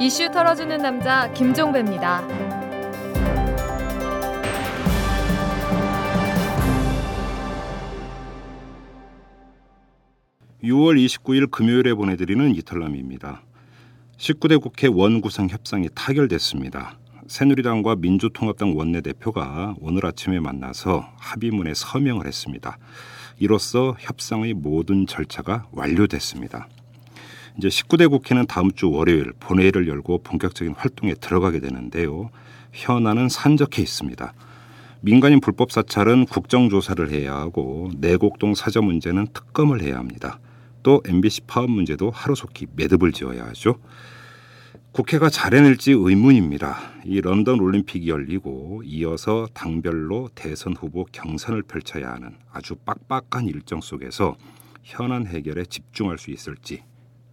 이슈 털어주는 남자 김종배입니다. 6월 29일 금요일에 보내드리는 이탈남입니다. 19대 국회 원구성 협상이 타결됐습니다. 새누리당과 민주통합당 원내대표가 오늘 아침에 만나서 합의문에 서명을 했습니다. 이로써 협상의 모든 절차가 완료됐습니다. 이제 19대 국회는 다음 주 월요일 본회의를 열고 본격적인 활동에 들어가게 되는데요. 현안은 산적해 있습니다. 민간인 불법 사찰은 국정조사를 해야 하고 내곡동 사저 문제는 특검을 해야 합니다. 또 MBC 파업 문제도 하루속히 매듭을 지어야 하죠. 국회가 잘해낼지 의문입니다. 이 런던 올림픽이 열리고 이어서 당별로 대선 후보 경선을 펼쳐야 하는 아주 빡빡한 일정 속에서 현안 해결에 집중할 수 있을지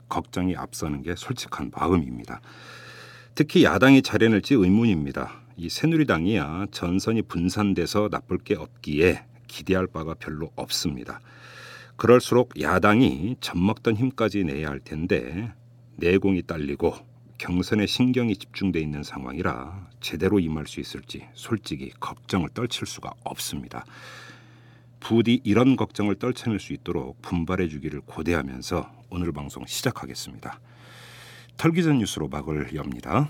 걱정이 앞서는 게 솔직한 마음입니다. 특히 야당이 잘해낼지 의문입니다. 이 새누리당이야 전선이 분산돼서 나쁠 게 없기에 기대할 바가 별로 없습니다. 그럴수록 야당이 젖먹던 힘까지 내야 할 텐데 내공이 딸리고 경선에 신경이 집중돼 있는 상황이라 제대로 임할 수 있을지 솔직히 걱정을 떨칠 수가 없습니다. 부디 이런 걱정을 떨쳐낼 수 있도록 분발해 주기를 고대하면서 오늘 방송 시작하겠습니다. 털기전 뉴스로 막을 엽니다.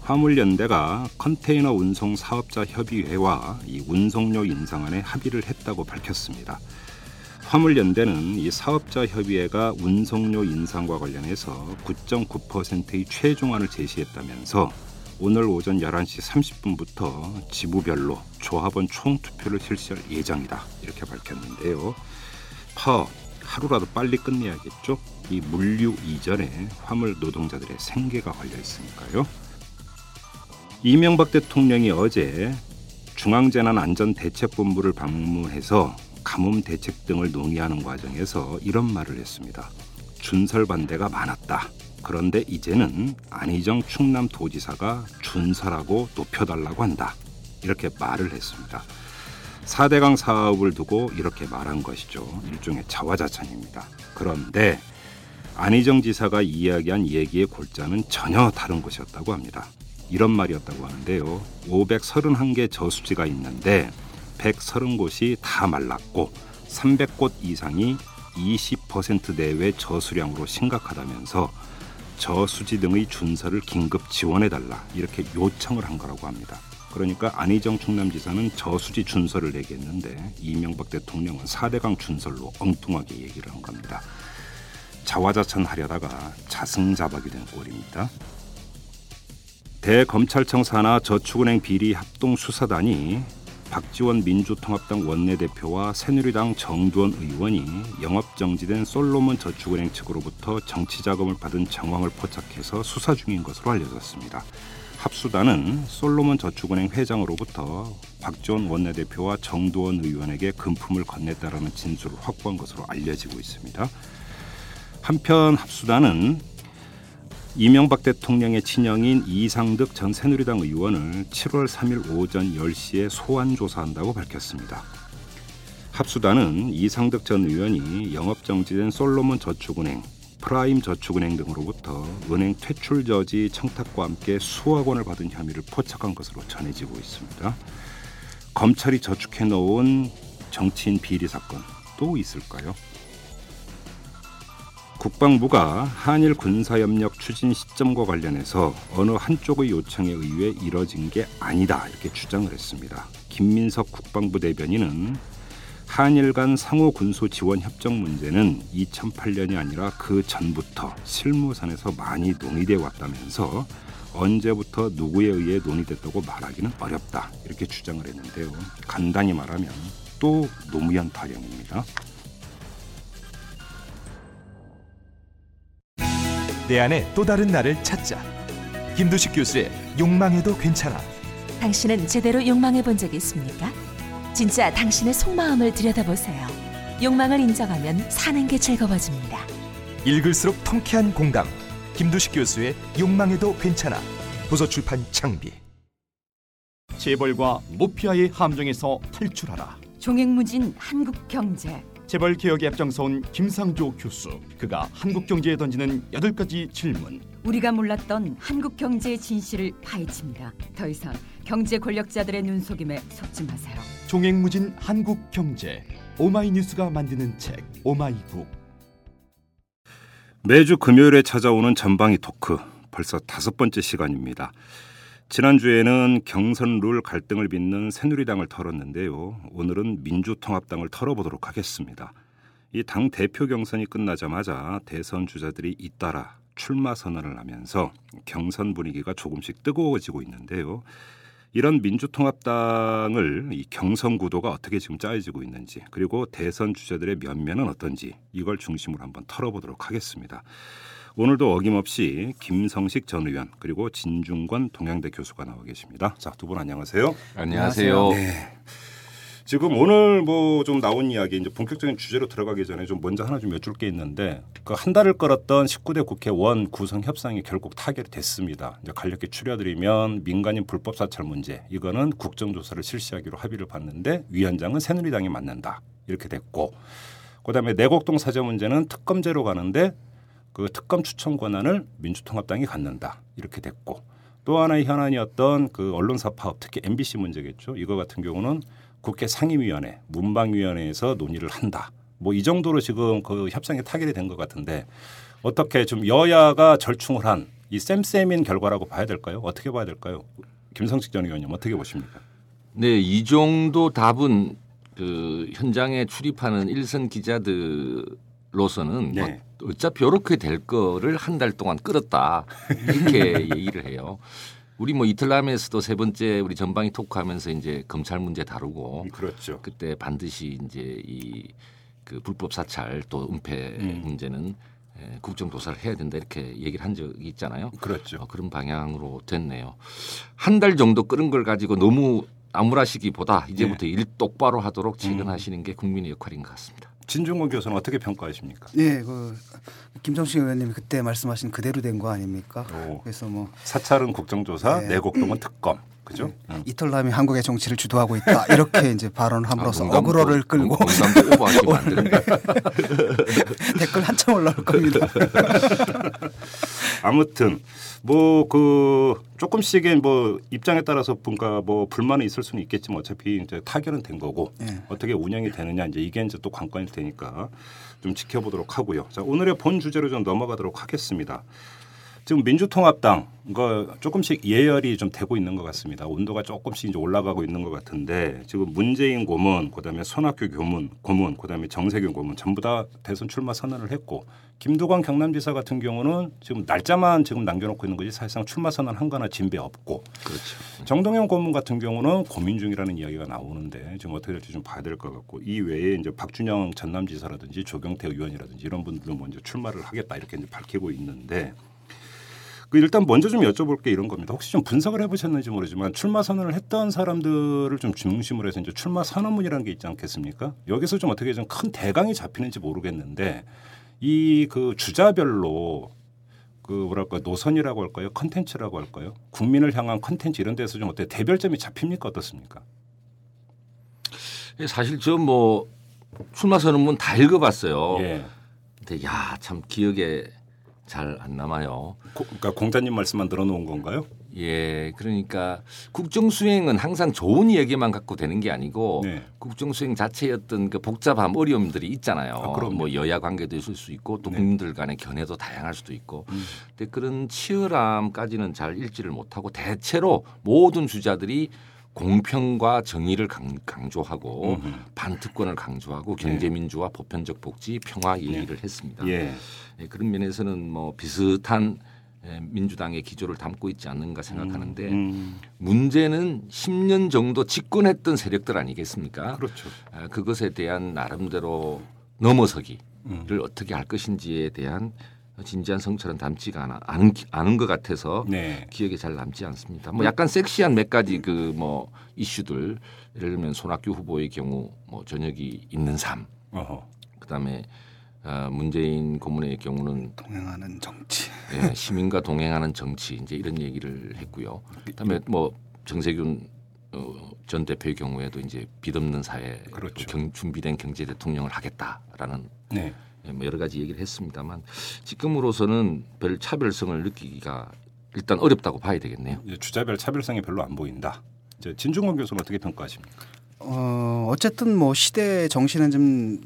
화물연대가 컨테이너 운송 사업자 협의회와 이 운송료 인상안에 합의를 했다고 밝혔습니다. 화물연대는 이 사업자 협의회가 운송료 인상과 관련해서 9.9%의 최종안을 제시했다면서 오늘 오전 11시 30분부터 지부별로 조합원 총투표를 실시할 예정이다 이렇게 밝혔는데요. 파업 하루라도 빨리 끝내야겠죠. 이 물류 이전에 화물 노동자들의 생계가 걸려 있으니까요. 이명박 대통령이 어제 중앙재난안전대책본부를 방문해서 가뭄 대책 등을 논의하는 과정에서 이런 말을 했습니다. 준설 반대가 많았다. 그런데 이제는 안희정 충남 도지사가 준설하고 높여달라고 한다. 이렇게 말을 했습니다. 4대강 사업을 두고 이렇게 말한 것이죠. 일종의 자화자찬입니다. 그런데 안희정 지사가 이야기한 얘기의 골자는 전혀 다른 것이었다고 합니다. 이런 말이었다고 하는데요. 531개 저수지가 있는데 130곳이 다 말랐고 300곳 이상이 20% 내외 저수량으로 심각하다면서 저수지 등의 준설을 긴급 지원해달라 이렇게 요청을 한 거라고 합니다. 그러니까 안희정 충남지사는 저수지 준설을 얘기했는데 이명박 대통령은 4대강 준설로 엉뚱하게 얘기를 한 겁니다. 자화자찬하려다가 자승자박이 된 꼴입니다. 대검찰청 산하 저축은행 비리 합동 수사단이 박지원 민주통합당 원내대표와 새누리당 정두원 의원이 영업정지된 솔로몬 저축은행 측으로부터 정치자금을 받은 정황을 포착해서 수사 중인 것으로 알려졌습니다. 합수단은 솔로몬 저축은행 회장으로부터 박지원 원내대표와 정두원 의원에게 금품을 건넸다라는 진술을 확보한 것으로 알려지고 있습니다. 한편 합수단은 이명박 대통령의 친형인 이상득 전 새누리당 의원을 7월 3일 오전 10시에 소환 조사한다고 밝혔습니다. 합수단은 이상득 전 의원이 영업 정지된 솔로몬 저축은행, 프라임 저축은행 등으로부터 은행 퇴출 저지 청탁과 함께 수억 원을 받은 혐의를 포착한 것으로 전해지고 있습니다. 검찰이 저축해 놓은 정치인 비리 사건 또 있을까요? 국방부가 한일 군사협력 추진 시점과 관련해서 어느 한쪽의 요청에 의해 이뤄진 게 아니다 이렇게 주장을 했습니다. 김민석 국방부 대변인은 한일 간 상호 군소 지원 협정 문제는 2008년이 아니라 그 전부터 실무산에서 많이 논의돼 왔다면서 언제부터 누구에 의해 논의됐다고 말하기는 어렵다 이렇게 주장을 했는데요. 간단히 말하면 또 노무현 타령입니다. 내 안에 또 다른 나를 찾자. 김두식 교수의 욕망해도 괜찮아. 당신은 제대로 욕망해 본 적이 있습니까? 진짜 당신의 속마음을 들여다보세요. 욕망을 인정하면 사는 게 즐거워집니다. 읽을수록 통쾌한 공감. 김두식 교수의 욕망해도 괜찮아. 도서출판 창비. 재벌과 모피아의 함정에서 탈출하라. 종횡무진 한국 경제 재벌 개혁에 앞장서온 김상조 교수. 그가 한국 경제에 던지는 여덟 가지 질문. 우리가 몰랐던 한국 경제의 진실을 파헤칩니다. 더 이상 경제 권력자들의 눈속임에 속지 마세요. 종횡무진 한국 경제. 오마이뉴스가 만드는 책 오마이북. 매주 금요일에 찾아오는 전방위 토크 벌써 다섯 번째 시간입니다. 지난주에는 경선 룰 갈등을 빚는 새누리당을 털었는데요. 오늘은 민주통합당을 털어보도록 하겠습니다. 이 당 대표 경선이 끝나자마자 대선 주자들이 잇따라 출마 선언을 하면서 경선 분위기가 조금씩 뜨거워지고 있는데요. 이런 민주통합당을 이 경선 구도가 어떻게 지금 짜여지고 있는지 그리고 대선 주자들의 면면은 어떤지 이걸 중심으로 한번 털어보도록 하겠습니다. 오늘도 어김없이 김성식 전 의원 그리고 진중권 동양대 교수가 나와 계십니다. 자, 두 분 안녕하세요. 안녕하세요. 네. 지금 오늘 뭐 좀 나온 이야기 이제 본격적인 주제로 들어가기 전에 좀 먼저 하나 좀 여쭐 게 있는데 그 한 달을 끌었던 19대 국회 원 구성 협상이 결국 타결이 됐습니다. 이제 간략히 추려드리면 민간인 불법 사찰 문제 이거는 국정조사를 실시하기로 합의를 봤는데 위원장은 새누리당이 맡는다 이렇게 됐고 그다음에 내곡동 사저 문제는 특검제로 가는데 그 특검 추천 권한을 민주통합당이 갖는다 이렇게 됐고 또 하나의 현안이었던 그 언론사 파업 특히 MBC 문제겠죠. 이거 같은 경우는 국회 상임위원회 문방위원회에서 논의를 한다. 뭐 이 정도로 지금 그 협상이 타결이 된 것 같은데 어떻게 좀 여야가 절충을 한 이 쌤쌤인 결과라고 봐야 될까요? 어떻게 봐야 될까요? 김성식 전 의원님 어떻게 보십니까? 네, 이 정도 답은 그 현장에 출입하는 일선 기자들로서는 네. 뭐 어차피 이렇게 될 거를 한 달 동안 끌었다 이렇게 얘기를 해요. 우리 뭐 이틀남에서도 세 번째 우리 전방위 토크하면서 이제 검찰 문제 다루고 그렇죠. 그때 반드시 이제 이 그 불법 사찰 또 은폐 음. 문제는 에, 국정 조사를 해야 된다 이렇게 얘기를 한 적이 있잖아요. 그렇죠. 어, 그런 방향으로 됐네요. 한 달 정도 끓은 걸 가지고 너무 나무라시기보다 이제부터 일 똑바로 하도록 체근하시는 게 국민의 역할인 것 같습니다. 진중권 교수는 어떻게 평가하십니까? 예, 그 김정식 의원님이 그때 말씀하신 그대로 된 거 아닙니까? 오. 그래서 뭐 사찰은 국정조사, 네. 내곡동은 특검. 그죠? 응. 이털남이 한국의 정치를 주도하고 있다 이렇게 이제 발언함으로써 아, 농담도- 어그로를 끌고. 댓글 한참 올라올 겁니다. 아무튼 뭐 그 조금씩의 뭐 입장에 따라서 뭔가 뭐 불만은 있을 수는 있겠지만 어차피 이제 타결은 된 거고 예. 어떻게 운영이 되느냐 이제 이게 이제 또 관건이 되니까 좀 지켜보도록 하고요. 자 오늘의 본 주제로 좀 넘어가도록 하겠습니다. 지금 민주통합당 이거 조금씩 예열이 좀 되고 있는 것 같습니다. 온도가 조금씩 이제 올라가고 있는 것 같은데 지금 문재인 고문, 그다음에 손학규 교문, 고문, 그다음에 정세균 고문 전부 다 대선 출마 선언을 했고 김두관 경남지사 같은 경우는 지금 날짜만 지금 남겨놓고 있는 거지 사실상 출마 선언 한 거나 진배 없고 그렇죠. 정동영 고문 같은 경우는 고민 중이라는 이야기가 나오는데 지금 어떻게 될지 좀 봐야 될 것 같고 이 외에 이제 박준영 전남지사라든지 조경태 의원이라든지 이런 분들도 먼저 출마를 하겠다 이렇게 이제 밝히고 있는데 그 일단 먼저 좀 여쭤볼 게 이런 겁니다. 혹시 좀 분석을 해보셨는지 모르지만 출마 선언을 했던 사람들을 좀 중심으로 해서 이제 출마 선언문이라는 게 있지 않겠습니까? 여기서 좀 어떻게 좀 큰 대강이 잡히는지 모르겠는데 이 그 주자별로 그 뭐랄까 노선이라고 할까요? 컨텐츠라고 할까요? 국민을 향한 컨텐츠 이런 데서 좀 어때 대별점이 잡힙니까 어떻습니까? 사실 저뭐 출마 선언문 다 읽어봤어요. 예. 근데 야 참 기억에 잘 안 남아요. 고- 그러니까 공자님 말씀만 들어놓은 건가요? 예, 그러니까 국정 수행은 항상 좋은 얘기만 갖고 되는 게 아니고 네. 국정 수행 자체의 어떤 그 복잡함 어려움들이 있잖아요. 아, 그럼요. 뭐 여야 관계도 있을 수 있고 또 네. 국민들 간의 견해도 다양할 수도 있고. 음. 근데 그런 치열함까지는 잘 읽지를 못하고 대체로 모든 주자들이 공평과 정의를 강, 강조하고 음흠. 반특권을 강조하고 경제민주화, 보편적 복지, 평화 얘기를 했습니다. 예. 예, 그런 면에서는 뭐 비슷한 예, 민주당의 기조를 담고 있지 않는가 생각하는데 음, 문제는 10년 정도 집권했던 세력들 아니겠습니까? 그렇죠. 아, 그것에 대한 나름대로 넘어서기를 음. 어떻게 할 것인지에 대한 진지한 성찰은 담지가 않아, 않은, 않은 것 같아서 네. 기억에 잘 남지 않습니다. 뭐 약간 섹시한 몇 가지 그 뭐 이슈들 예를 들면 손학규 후보의 경우 뭐 저녁이 있는 삶, 어허. 그다음에 아, 문재인 고문의 경우는 동행하는 정치. 예, 시민과 동행하는 정치 이제 이런 얘기를 했고요. 그다음에 뭐 정세균 어, 전 대표의 경우에도 이제 빚없는 사회 그렇죠. 경, 준비된 경제 대통령을 하겠다라는 네. 예, 뭐 여러 가지 얘기를 했습니다만 지금으로서는 별 차별성을 느끼기가 일단 어렵다고 봐야 되겠네요. 주자별 차별성이 별로 안 보인다. 이제 진중권 교수는 어떻게 평가하십니까? 어, 어쨌든 뭐 시대 정신은 좀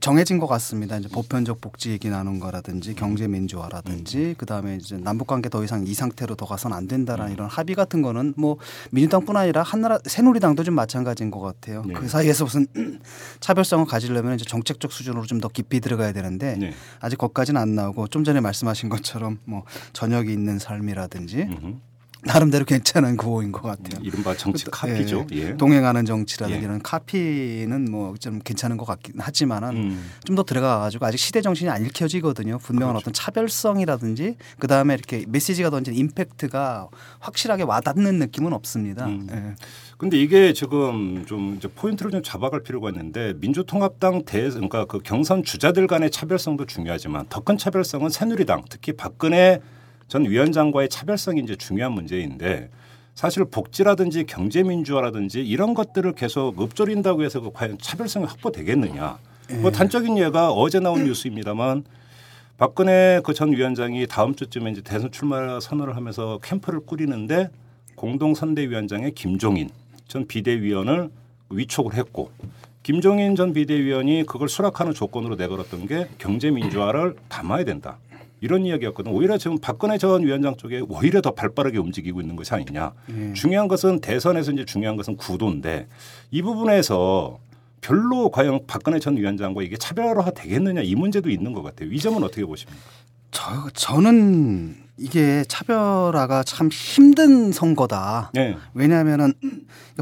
정해진 것 같습니다. 이제 보편적 복지 얘기 나눈 거라든지 경제 민주화라든지 그다음에 이제 남북 관계 더 이상 이 상태로 더 가서는 안 된다라는 이런 합의 같은 거는 뭐 민주당뿐 아니라 한나라 새누리당도 좀 마찬가지인 것 같아요. 네. 그 사이에서 무슨 차별성을 가지려면 이제 정책적 수준으로 좀 더 깊이 들어가야 되는데 네. 아직 거기까지는 안 나오고 좀 전에 말씀하신 것처럼 뭐 저녁이 있는 삶이라든지 음흠. 나름대로 괜찮은 구호인 것 같아요. 이른바 정치 그- 카피죠. 예. 동행하는 정치라든지 예. 이런 카피는 뭐 좀 괜찮은 것 같긴 하지만은 음. 좀더 들어가가지고 아직 시대 정신이 안 읽혀지거든요. 분명한 그렇죠. 어떤 차별성이라든지 그 다음에 이렇게 메시지가 던진 임팩트가 확실하게 와닿는 느낌은 없습니다. 음. 예. 근데 이게 지금 좀 이제 포인트를 좀 잡아갈 필요가 있는데 민주통합당 대 그러니까 그 경선 주자들 간의 차별성도 중요하지만 더 큰 차별성은 새누리당 특히 박근혜 전 위원장과의 차별성이 이제 중요한 문제인데 사실 복지라든지 경제 민주화라든지 이런 것들을 계속 읊조린다고 해서 그 과연 차별성이 확보되겠느냐? 뭐 단적인 예가 어제 나온 뉴스입니다만 박근혜 그 전 위원장이 다음 주쯤에 이제 대선 출마 선언을 하면서 캠프를 꾸리는데 공동 선대위원장의 김종인 전 비대위원을 위촉을 했고 김종인 전 비대위원이 그걸 수락하는 조건으로 내걸었던 게 경제 민주화를 담아야 된다. 이런 이야기였거든. 오히려 지금 박근혜 전 위원장 쪽에 오히려 더 발빠르게 움직이고 있는 것이 아니냐. 중요한 것은 대선에서 이제 중요한 것은 구도인데 이 부분에서 별로 과연 박근혜 전 위원장과 이게 차별화 되겠느냐 이 문제도 있는 것 같아요. 이 점은 어떻게 보십니까? 저 저는 이게 차별화가 참 힘든 선거다. 네. 왜냐하면은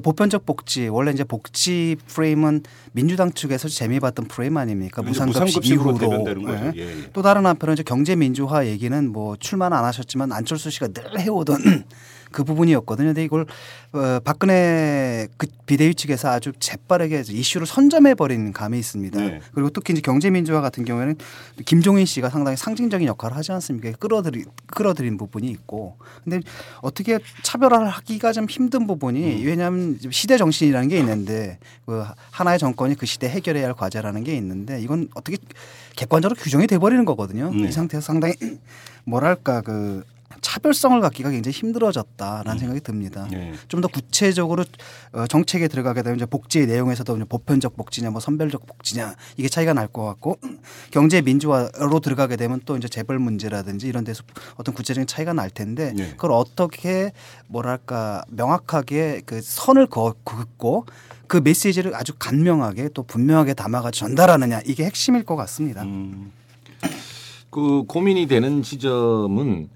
보편적 복지 원래 이제 복지 프레임은 민주당 측에서 재미봤던 프레임 아닙니까? 무상급식 이후로. 예. 예, 예. 또 다른 한편은 이제 경제 민주화 얘기는 뭐 출마는 안 하셨지만 안철수 씨가 늘 해오던 그 부분이었거든요. 근데 이걸 어, 박근혜 그 비대위 측에서 아주 재빠르게 이슈를 선점해 버린 감이 있습니다. 네. 그리고 특히 이제 경제 민주화 같은 경우에는 김종인 씨가 상당히 상징적인 역할을 하지 않습니까? 끌어들이 끌어들인 부분이 있고. 근데 어떻게 차별화를 하기가 좀 힘든 부분이 왜냐하면 시대 정신이라는 게 있는데 그 하나의 정권이 그 시대 해결해야 할 과제라는 게 있는데 이건 어떻게 객관적으로 규정이 돼 버리는 거거든요. 네. 이 상태에서 상당히 뭐랄까 그 차별성을 갖기가 굉장히 힘들어졌다라는 생각이 듭니다. 네. 좀더 구체적으로 어, 정책에 들어가게 되면 이제 복지의 내용에서도 이제 보편적 복지냐 뭐 선별적 복지냐 이게 차이가 날 것 같고 경제 민주화로 들어가게 되면 또 이제 재벌 문제라든지 이런 데서 어떤 구체적인 차이가 날 텐데 네. 그걸 어떻게 뭐랄까 명확하게 그 선을 거- 긋고 그 메시지를 아주 간명하게 또 분명하게 담아가 전달하느냐 이게 핵심일 것 같습니다. 음. 그 고민이 되는 지점은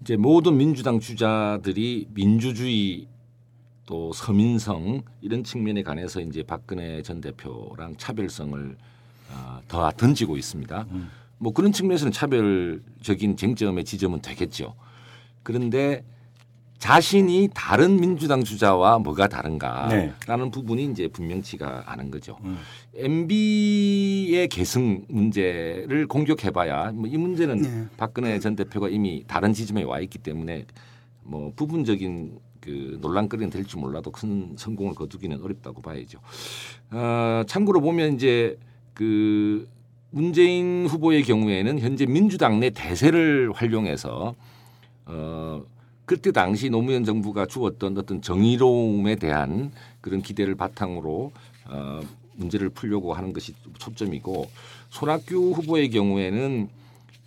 이제 모든 민주당 주자들이 민주주의 또 서민성 이런 측면에 관해서 이제 박근혜 전 대표랑 차별성을 어, 더 던지고 있습니다. 뭐 그런 측면에서는 차별적인 쟁점의 지점은 되겠죠. 그런데 자신이 다른 민주당 주자와 뭐가 다른가라는 네. 부분이 이제 분명치가 않은 거죠. 음. MB의 계승 문제를 공격해봐야 뭐 이 문제는 네. 박근혜 전 대표가 이미 다른 지점에 와 있기 때문에 뭐 부분적인 그 논란거리는 될지 몰라도 큰 성공을 거두기는 어렵다고 봐야죠. 어, 참고로 보면 이제 그 문재인 후보의 경우에는 현재 민주당 내 대세를 활용해서 어 그때 당시 노무현 정부가 주었던 어떤 정의로움에 대한 그런 기대를 바탕으로 어 문제를 풀려고 하는 것이 초점이고 손학규 후보의 경우에는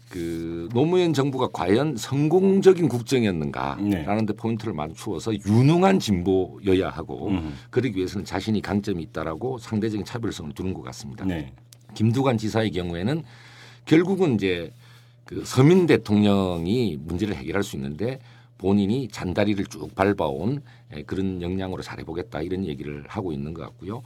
그 노무현 정부가 과연 성공적인 국정이었는가라는 데 포인트를 맞추어서 유능한 진보여야 하고 음. 그러기 위해서는 자신이 강점이 있다라고 상대적인 차별성을 두는 것 같습니다. 네. 김두관 지사의 경우에는 결국은 이제 그 서민 대통령이 문제를 해결할 수 있는데 본인이 잔다리를 쭉 밟아온 예, 그런 역량으로 잘해보겠다 이런 얘기를 하고 있는 것 같고요.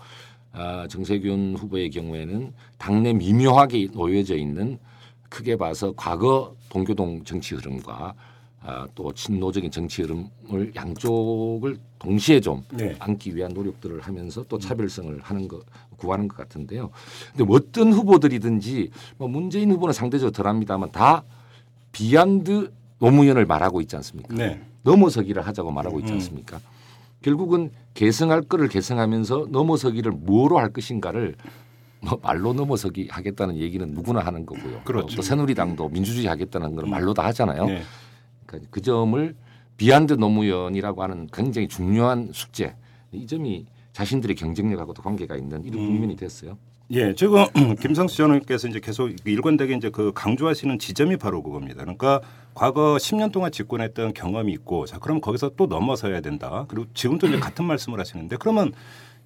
아, 정세균 후보의 경우에는 당내 미묘하게 놓여져 있는 크게 봐서 과거 동교동 정치 흐름과 아, 또 친노적인 정치 흐름을 양쪽을 동시에 좀 네. 안기 위한 노력들을 하면서 또 차별성을 하는 것 구하는 것 같은데요. 근데 어떤 후보들이든지 뭐 문재인 후보는 상대적으로 덜합니다만 다 beyond 노무현을 말하고 있지 않습니까? 네. 넘어서기를 하자고 말하고 있지 음. 않습니까? 결국은 계승할 거를 계승하면서 넘어서기를 뭐로 할 것인가를 뭐 말로 넘어서기 하겠다는 얘기는 누구나 하는 거고요. 그렇죠. 또 새누리당도 민주주의 하겠다는 걸 말로 다 하잖아요. 네. 그러니까 그 점을 beyond 노무현이라고 하는 굉장히 중요한 숙제 이 점이 자신들의 경쟁력하고도 관계가 있는 이런 음. 국면이 됐어요. 예, 지금 김성수 전 의원께서 이제 계속 일관되게 이제 그 강조하시는 지점이 바로 그겁니다. 그러니까 과거 10년 동안 집권했던 경험이 있고, 자, 그럼 거기서 또 넘어서야 된다. 그리고 지금도 이제 같은 말씀을 하시는데, 그러면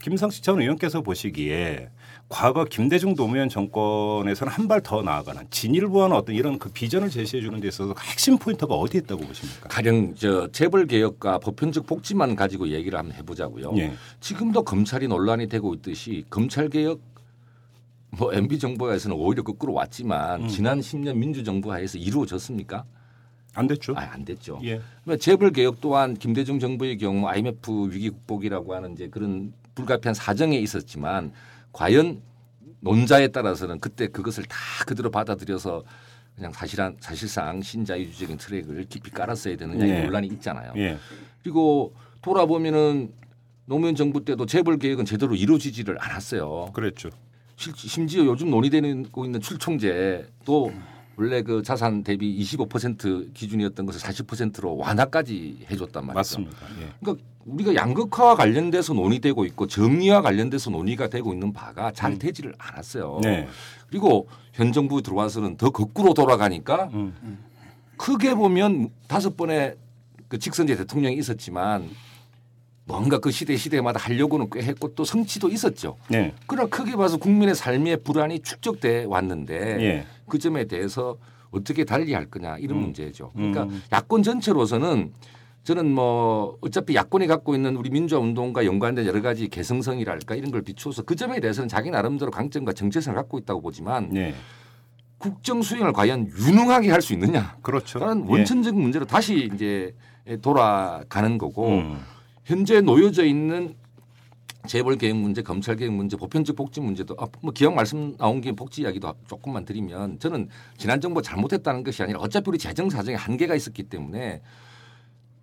김성수 전 의원께서 보시기에 과거 김대중 노무현 정권에서는 한 발 더 나아가는 진일보한 어떤 이런 그 비전을 제시해 주는 데 있어서 핵심 포인트가 어디에 있다고 보십니까? 가령 저 재벌 개혁과 보편적 복지만 가지고 얘기를 한번 해보자고요. 예. 지금도 검찰이 논란이 되고 있듯이 검찰 개혁 뭐 MB 정부에서는 오히려 거꾸로 왔지만 음. 지난 10년 민주 정부 하에서 이루어졌습니까? 안 됐죠. 아, 안 됐죠. 예. 재벌 개혁 또한 김대중 정부의 경우 IMF 위기 극복이라고 하는 이제 그런 불가피한 사정에 있었지만 과연 논자에 따라서는 그때 그것을 다 그대로 받아들여서 그냥 사실한 사실상 신자유주의적인 트랙을 깊이 깔았어야 되느냐 이 예. 논란이 있잖아요. 예. 그리고 돌아보면은 노무현 정부 때도 재벌 계획은 제대로 이루어지지를 않았어요. 그랬죠. 실- 심지어 요즘 논의되고 있는 출총제도 원래 그 자산 대비 25% 기준이었던 것을 40%로 완화까지 해줬단 말이죠. 맞습니다. 예. 그러니까 우리가 양극화와 관련돼서 논의되고 있고 정리와 관련돼서 논의가 되고 있는 바가 잘 되지를 않았어요. 네. 그리고 현 정부 들어와서는 더 거꾸로 돌아가니까 음. 크게 보면 다섯 번의 그 직선제 대통령이 있었지만 뭔가 그 시대 시대마다 하려고는 꽤 했고 또 성취도 있었죠. 네. 그러나 크게 봐서 국민의 삶의 불안이 축적돼 왔는데 예. 그 점에 대해서 어떻게 달리할 거냐 이런 문제죠. 그러니까 음. 야권 전체로서는 저는 뭐 어차피 야권이 갖고 있는 우리 민주화 운동과 연관된 여러 가지 개성성이랄까 이런 걸 비추어서 그 점에 대해서는 자기 나름대로 강점과 정체성을 갖고 있다고 보지만 네. 국정 수행을 과연 유능하게 할 수 있느냐? 그렇죠. 라는 예. 원천적인 문제로 다시 이제 돌아가는 거고 음. 현재 놓여져 있는 재벌 개혁 문제, 검찰 개혁 문제, 보편적 복지 문제도 아, 뭐 기왕 말씀 나온 김에 복지 이야기도 조금만 드리면 저는 지난 정부 잘못했다는 것이 아니라 어차피 우리 재정 사정에 한계가 있었기 때문에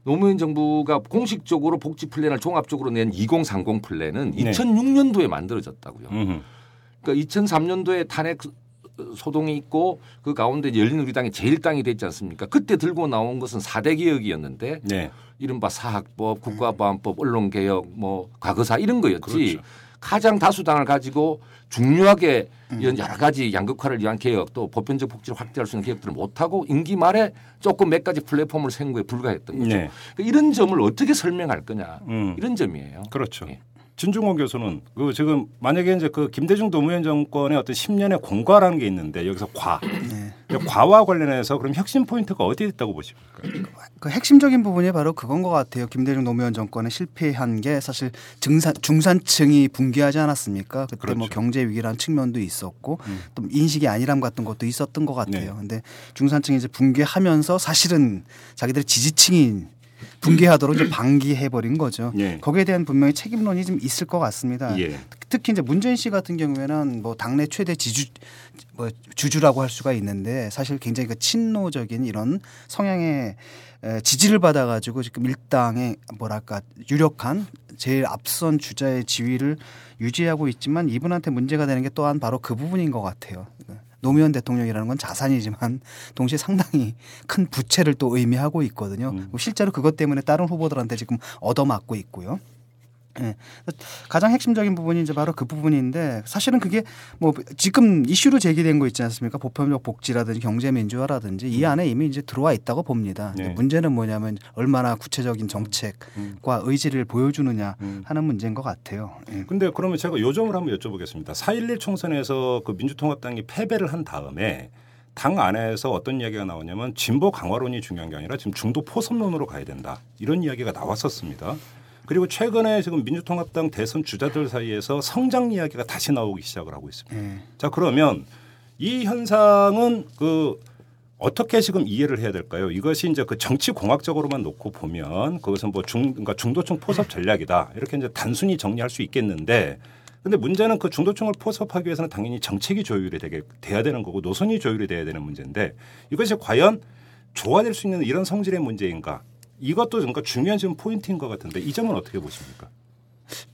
노무현 정부가 공식적으로 복지 플랜을 종합적으로 낸 2030 플랜은 네. 2006년도에 만들어졌다고요. 음. 그러니까 2003년도에 탄핵 소동이 있고 그 가운데 열린우리당이 제일당이 됐지 않습니까? 그때 들고 나온 것은 4대 개혁이었는데 네. 이른바 사학법, 국가보안법, 언론개혁, 뭐 과거사 이런 거였지. 그렇죠. 가장 다수당을 가지고 중요하게 이런 여러 가지 양극화를 위한 개혁 또 보편적 복지를 확대할 수 있는 개혁들을 못하고 임기 말에 조금 몇 가지 플랫폼을 거에 불과했던 거죠. 네. 그러니까 이런 점을 어떻게 설명할 거냐 음. 이런 점이에요. 그렇죠. 예. 진중호 교수는 그 지금 만약에 이제 그 김대중 노무현 정권의 어떤 10년의 공과라는 게 있는데 여기서 과 네. 과와 관련해서 그럼 핵심 포인트가 어디에 있다고 보십니까? 그 핵심적인 부분이 바로 그건 것 같아요. 김대중 노무현 정권에 실패한 게 사실 증산 중산층이 붕괴하지 않았습니까? 그때 뭐 그렇죠. 음. 경제 위기라는 측면도 있었고 또 인식의 안일함 같은 것도 있었던 것 같아요. 네. 근데 중산층이 이제 붕괴하면서 사실은 자기들의 지지층이 붕괴하도록 이제 방기해 버린 거죠. 예. 거기에 대한 분명히 책임론이 좀 있을 것 같습니다. 예. 특히 이제 문재인 씨 같은 경우에는 뭐 당내 최대 지주 뭐 주주라고 할 수가 있는데 사실 굉장히 그 친노적인 이런 성향의 에, 지지를 받아가지고 지금 일당의 뭐랄까 유력한 제일 앞선 주자의 지위를 유지하고 있지만 이분한테 문제가 되는 게 또한 바로 그 부분인 것 같아요. 노무현 대통령이라는 건 자산이지만 동시에 상당히 큰 부채를 또 의미하고 있거든요. 실제로 그것 때문에 다른 후보들한테 지금 얻어맞고 있고요. 예. 가장 핵심적인 부분이 이제 바로 그 부분인데 사실은 그게 뭐 지금 이슈로 제기된 거 있지 않습니까? 보편적 복지라든지 경제 민주화라든지 이 안에 이미 이제 들어와 있다고 봅니다. 네. 문제는 뭐냐면 얼마나 구체적인 정책과 의지를 보여주느냐 음. 하는 문제인 것 같아요. 예. 근데 그러면 제가 요 점을 한번 여쭤보겠습니다. 4.11 총선에서 그 민주통합당이 패배를 한 다음에 당 안에서 어떤 이야기가 나오냐면 진보 강화론이 중요한 게 아니라 지금 중도 포섭론으로 가야 된다. 이런 이야기가 나왔었습니다. 그리고 최근에 지금 민주통합당 대선 주자들 사이에서 성장 이야기가 다시 나오기 시작을 하고 있습니다. 예. 자 그러면 이 현상은 그 어떻게 지금 이해를 해야 될까요? 이것이 이제 그 정치 공학적으로만 놓고 보면 그것은 뭐 중, 그러니까 중도층 포섭 전략이다 이렇게 이제 단순히 정리할 수 있겠는데 근데 문제는 그 중도층을 포섭하기 위해서는 당연히 정책이 조율이 되게 돼야 되는 거고 노선이 조율이 돼야 되는 문제인데 이것이 과연 조화될 수 있는 이런 성질의 문제인가 이것도 그러니까 중요한 지금 포인트인 것 같은데 이 점은 어떻게 보십니까?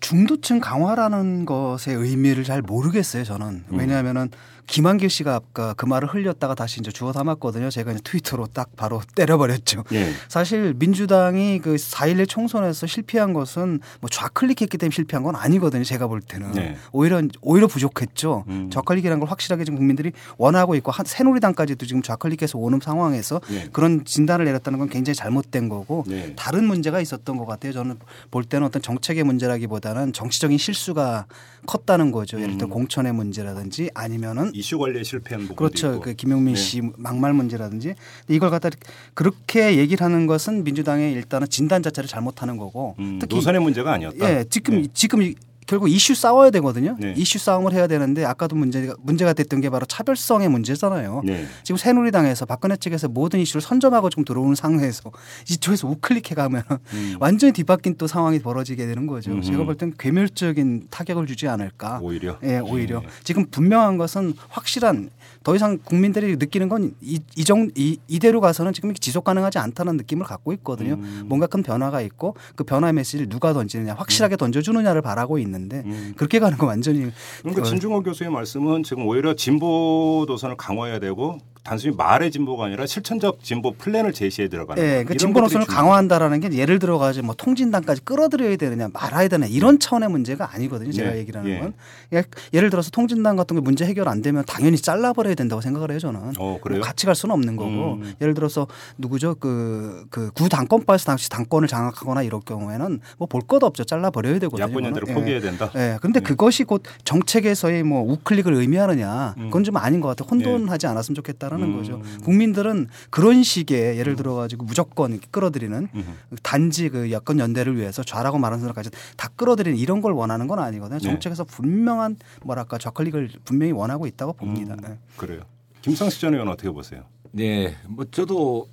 중도층 강화라는 것의 의미를 잘 모르겠어요. 저는 음. 왜냐하면은 김한길 씨가 아까 그 말을 흘렸다가 다시 이제 주워 담았거든요. 제가 이제 트위터로 딱 바로 때려버렸죠. 예. 사실 민주당이 그 4.11 총선에서 실패한 것은 뭐 좌클릭했기 때문에 실패한 건 아니거든요. 제가 볼 때는 네. 오히려 오히려 부족했죠. 음. 좌클릭이라는 걸 확실하게 지금 국민들이 원하고 있고 한 새누리당까지도 지금 좌클릭해서 오는 상황에서 네. 그런 진단을 내렸다는 건 굉장히 잘못된 거고 네. 다른 문제가 있었던 것 같아요. 저는 볼 때는 어떤 정책의 문제라기보다는 정치적인 실수가 컸다는 거죠. 예를 들어 음. 공천의 문제라든지 아니면은 이슈 관리에 실패한 부분도 그렇죠. 있고. 그 김용민 네. 씨 막말 문제라든지 이걸 갖다 그렇게 얘기를 하는 것은 민주당의 일단은 진단 자체를 잘못하는 거고 음, 특히 노선의 문제가 아니었다. 예, 지금 네. 지금 이- 결국 이슈 싸워야 되거든요. 네. 이슈 싸움을 해야 되는데 아까도 문제가 문제가 됐던 게 바로 차별성의 문제잖아요. 네. 지금 새누리당에서 박근혜 측에서 모든 이슈를 선점하고 지금 들어오는 상황에서 이쪽에서 우클릭해 가면 음. 완전히 뒤바뀐 또 상황이 벌어지게 되는 거죠. 음흠. 제가 볼 땐 괴멸적인 타격을 주지 않을까. 오히려. 예, 오히려 예. 지금 분명한 것은 확실한 더 이상 국민들이 느끼는 건 이, 이, 정, 이, 이 대로 가서는 지금 지속 가능하지 않다는 느낌을 갖고 있거든요. 음. 뭔가 큰 변화가 있고 그 변화의 메시지를 누가 던지느냐, 확실하게 던져주느냐를 바라고 있는데 음. 그렇게 가는 건 완전히 그러니까 어, 진중권 교수의 말씀은 지금 오히려 진보 노선을 강화해야 되고 단순히 말의 진보가 아니라 실천적 진보 플랜을 제시해 들어가는 예, 거. 그 진보 노선을. 강화한다라는 게 예를 들어가지고 뭐 통진당까지 끌어들여야 되느냐 말아야 되느냐 이런 차원의 문제가 아니거든요. 제가 네. 얘기를 하는 예. 건 예, 예를 들어서 통진당 같은 게 문제 해결 안 되면 당연히 잘라버려야 된다고 생각을 해요 저는. 어, 그래요? 뭐 같이 갈 수는 없는 거고 음. 예를 들어서 누구죠 그 그 구당권파에서 당시 당권을 장악하거나 이럴 경우에는 뭐 볼 것 없죠 잘라버려야 되거든요. 야권 연대를 그거는. 포기해야 된다. 예. 그런데 예. 그것이 곧 정책에서의 뭐 우클릭을 의미하느냐 음. 그건 좀 아닌 것 같아요. 혼돈하지 않았으면 좋겠다 라는 음. 거죠. 국민들은 그런 식의 예를 들어 가지고 무조건 끌어들이는 음. 단지 그 야권 연대를 위해서 좌라고 말하는 사람까지 다 끌어들이는 이런 걸 원하는 건 아니거든요. 네. 정책에서 분명한 뭐랄까 좌클릭을 분명히 원하고 있다고 봅니다. 음, 예. 그래요. 김상수 전 의원 어떻게 보세요? 네, 뭐 저도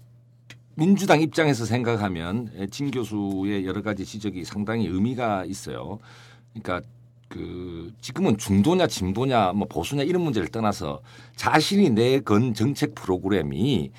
민주당 입장에서 생각하면 진 교수의 여러 가지 지적이 상당히 의미가 있어요. 그러니까 그 지금은 중도냐 진보냐 뭐 보수냐 이런 문제를 떠나서 자신이 내건 정책 프로그램이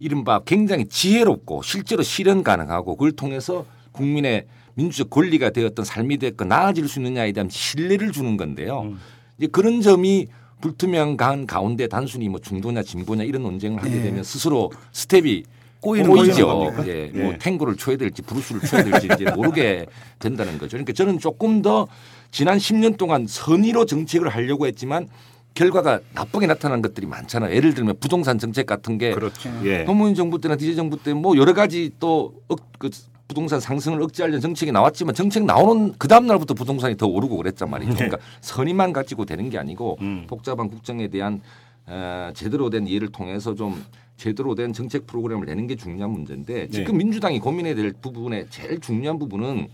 이른바 굉장히 지혜롭고 실제로 실현 가능하고 그걸 통해서 국민의 민주적 권리가 되었던 삶이 됐건 나아질 수 있느냐에 대한 신뢰를 주는 건데요. 음. 이제 그런 점이 불투명한 가운데 단순히 뭐 중도냐 진보냐 이런 논쟁을 하게 예. 되면 스스로 스텝이 꼬이는 꼬이죠. 겁니까? 예, 예. 뭐 탱고를 쳐야 될지 브루스를 쳐야 될지 이제 모르게 된다는 거죠. 그러니까 저는 조금 더 지난 10년 동안 선의로 정책을 하려고 했지만 결과가 나쁘게 나타난 것들이 많잖아요. 예를 들면 부동산 정책 같은 게 그렇죠. 예. 노무현 정부 때나 디제 정부 때 뭐 여러 가지 또 억, 그 부동산 상승을 억제하려는 정책이 나왔지만 정책 나오는 그 다음 날부터 부동산이 더 오르고 그랬단 말이죠. 그러니까 선의만 가지고 되는 게 아니고 음. 복잡한 국정에 대한 어, 제대로 된 이해를 통해서 좀 제대로 된 정책 프로그램을 내는 게 중요한 문제인데 지금 네. 민주당이 고민해야 될 부분의 제일 중요한 부분은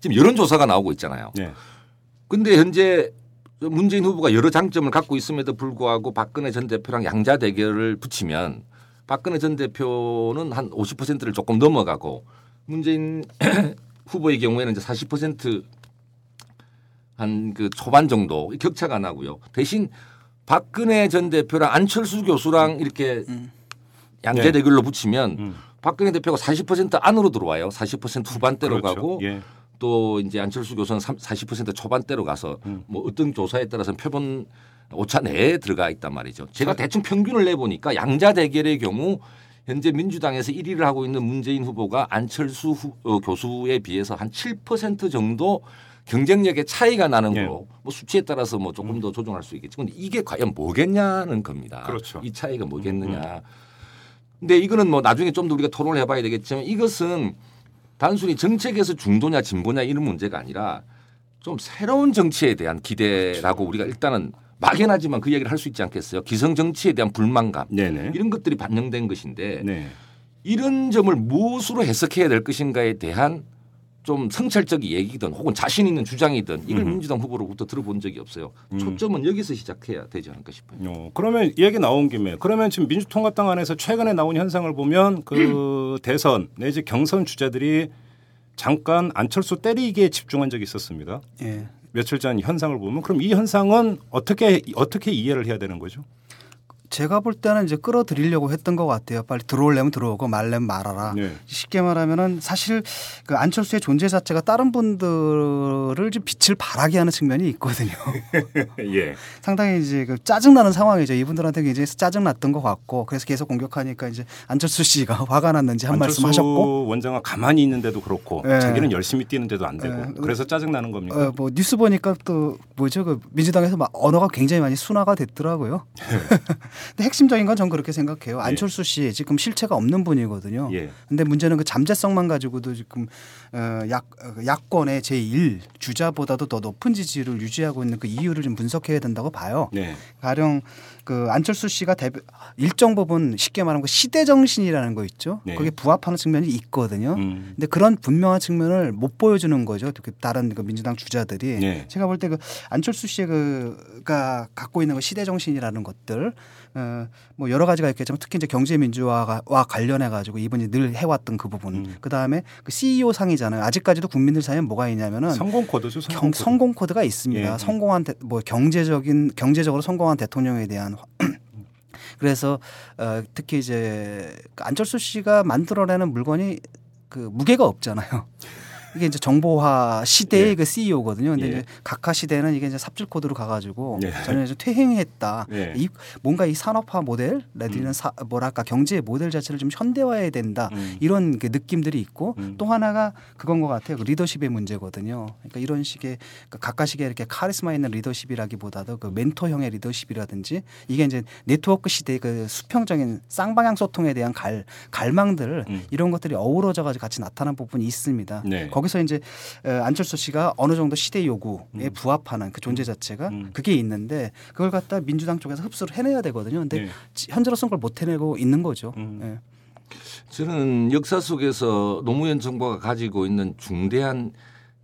지금 여론조사가 나오고 있잖아요. 네. 근데 현재 문재인 후보가 여러 장점을 갖고 있음에도 불구하고 박근혜 전 대표랑 양자 대결을 붙이면 박근혜 전 대표는 한 50%를 조금 넘어가고 문재인 후보의 경우에는 이제 40%한 그 초반 정도 격차가 나고요. 대신 박근혜 전 대표랑 안철수 교수랑 이렇게 양자 네. 대결로 붙이면 음. 박근혜 대표가 40% 안으로 들어와요. 40% 후반대로 그렇죠. 가고 예. 또 이제 안철수 교수는 40% 초반대로 가서 음. 뭐 어떤 조사에 따라서는 표본 오차 내에 들어가 있단 말이죠. 제가 대충 평균을 내보니까 양자 대결의 경우 현재 민주당에서 1위를 하고 있는 문재인 후보가 안철수 후, 어, 교수에 비해서 한 7% 정도 경쟁력의 차이가 나는 예. 거로 뭐 수치에 따라서 뭐 조금 더 조정할 수 있겠지. 근데 이게 과연 뭐겠냐는 겁니다. 그렇죠. 이 차이가 뭐겠느냐. 근데 이거는 뭐 나중에 좀 더 우리가 토론을 해봐야 되겠지만 이것은 단순히 정책에서 중도냐 진보냐 이런 문제가 아니라 좀 새로운 정치에 대한 기대라고 우리가 일단은 막연하지만 그 얘기를 할 수 있지 않겠어요. 기성 정치에 대한 불만감 네네. 이런 것들이 반영된 것인데 네. 이런 점을 무엇으로 해석해야 될 것인가에 대한 좀 성찰적인 얘기든 혹은 자신 있는 주장이든 이걸 음흠. 민주당 후보로부터 들어본 적이 없어요. 음. 초점은 여기서 시작해야 되지 않을까 싶어요. 어, 그러면 이 얘기 나온 김에 그러면 지금 민주통합당 안에서 최근에 나온 현상을 보면 그 대선 내지 경선 주자들이 잠깐 안철수 때리기에 집중한 적이 있었습니다. 예. 며칠 전 현상을 보면 그럼 이 현상은 어떻게 어떻게 이해를 해야 되는 거죠? 제가 볼 때는 이제 끌어들이려고 했던 것 같아요. 빨리 들어올려면 들어오고 말려면 말아라. 네. 쉽게 말하면은 사실 그 안철수의 존재 자체가 다른 분들을 좀 빛을 발하게 하는 측면이 있거든요. 예. 상당히 이제 그 짜증나는 상황이죠. 이분들한테 굉장히 짜증났던 것 같고 그래서 계속 공격하니까 이제 안철수 씨가 화가 났는지 한 말씀 하셨고 원장은 가만히 있는데도 그렇고 예. 자기는 열심히 뛰는데도 안 되고 예. 그래서 짜증 나는 겁니까? 어, 뭐 뉴스 보니까 또 뭐죠 그 민주당에서 막 언어가 굉장히 많이 순화가 됐더라고요. 근데 핵심적인 건 전 그렇게 생각해요. 안철수 씨 지금 실체가 없는 분이거든요. 예. 근데 문제는 그 잠재성만 가지고도 지금 어, 약 어, 야권의 제1 주자보다도 더 높은 지지를 유지하고 있는 그 이유를 좀 분석해야 된다고 봐요. 네. 가령 그 안철수 씨가 대표 일정 부분 쉽게 말하면 그 시대 정신이라는 거 있죠. 네. 거기에 부합하는 측면이 있거든요. 음. 근데 그런 분명한 측면을 못 보여주는 거죠. 그 다른 그 민주당 주자들이 네. 제가 볼 때 그 안철수 씨의 그가 갖고 있는 그 시대 정신이라는 것들 어, 뭐 여러 가지가 있겠지만 특히 이제 경제 민주화와 관련해 가지고 이분이 늘 해왔던 그 부분 음. 그 다음에 그 CEO 상이잖아요. 아직까지도 국민들 사이에 뭐가 있냐면은 성공 코드죠. 성공 경, 코드. 성공 코드가 있습니다. 예. 성공한 대, 뭐 경제적인 경제적으로 성공한 대통령에 대한 그래서 어, 특히 이제 그 안철수 씨가 만들어내는 물건이 그 무게가 없잖아요. 이게 이제 정보화 시대의 예. 그 CEO거든요. 근데 예. 이제 각하 시대는 이게 이제 삽질 코드로 가가지고 예. 저는 이제 퇴행했다. 예. 이 뭔가 이 산업화 모델 내지는 사, 뭐랄까 경제 모델 자체를 좀 현대화해야 된다. 음. 이런 그 느낌들이 있고 음. 또 하나가 그건 것 같아요. 그 리더십의 문제거든요. 그러니까 이런 식의 그 각가식의 이렇게 카리스마 있는 리더십이라기보다도 그 멘토형의 리더십이라든지 이게 이제 네트워크 시대의 그 수평적인 쌍방향 소통에 대한 갈 갈망들 음. 이런 것들이 어우러져 가지고 같이 나타난 부분이 있습니다. 네. 거기서 이제 어, 안철수 씨가 어느 정도 시대 요구에 음. 부합하는 그 존재 자체가 음. 그게 있는데 그걸 갖다 민주당 쪽에서 흡수를 해내야 되거든요. 근데 네. 지- 현재로서는 그걸 못 해내고 있는 거죠. 음. 예. 저는 역사 속에서 노무현 정부가 가지고 있는 중대한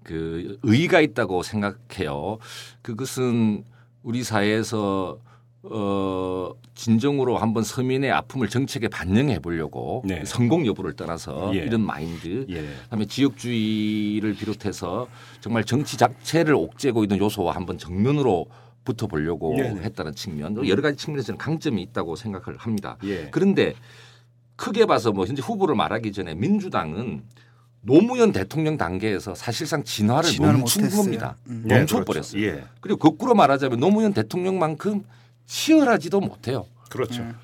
그 의의가 있다고 생각해요. 그것은 우리 사회에서 어 진정으로 한번 서민의 아픔을 정책에 반영해 보려고 네. 성공 여부를 떠나서 예. 이런 마인드 예. 그다음에 지역주의를 비롯해서 정말 정치 자체를 옥죄고 있는 요소와 한번 정면으로 붙어 보려고 네네. 했다는 측면 여러 가지 측면에서 저는 강점이 있다고 생각을 합니다. 예. 그런데 크게 봐서 뭐 현재 후보를 말하기 전에 민주당은 노무현 대통령 단계에서 사실상 진화를 진화를 멈춘. 겁니다. 음. 예, 멈춰버렸어요. 그렇죠. 예. 그리고 거꾸로 말하자면 노무현 대통령만큼 치열하지도 못해요. 그렇죠. 음.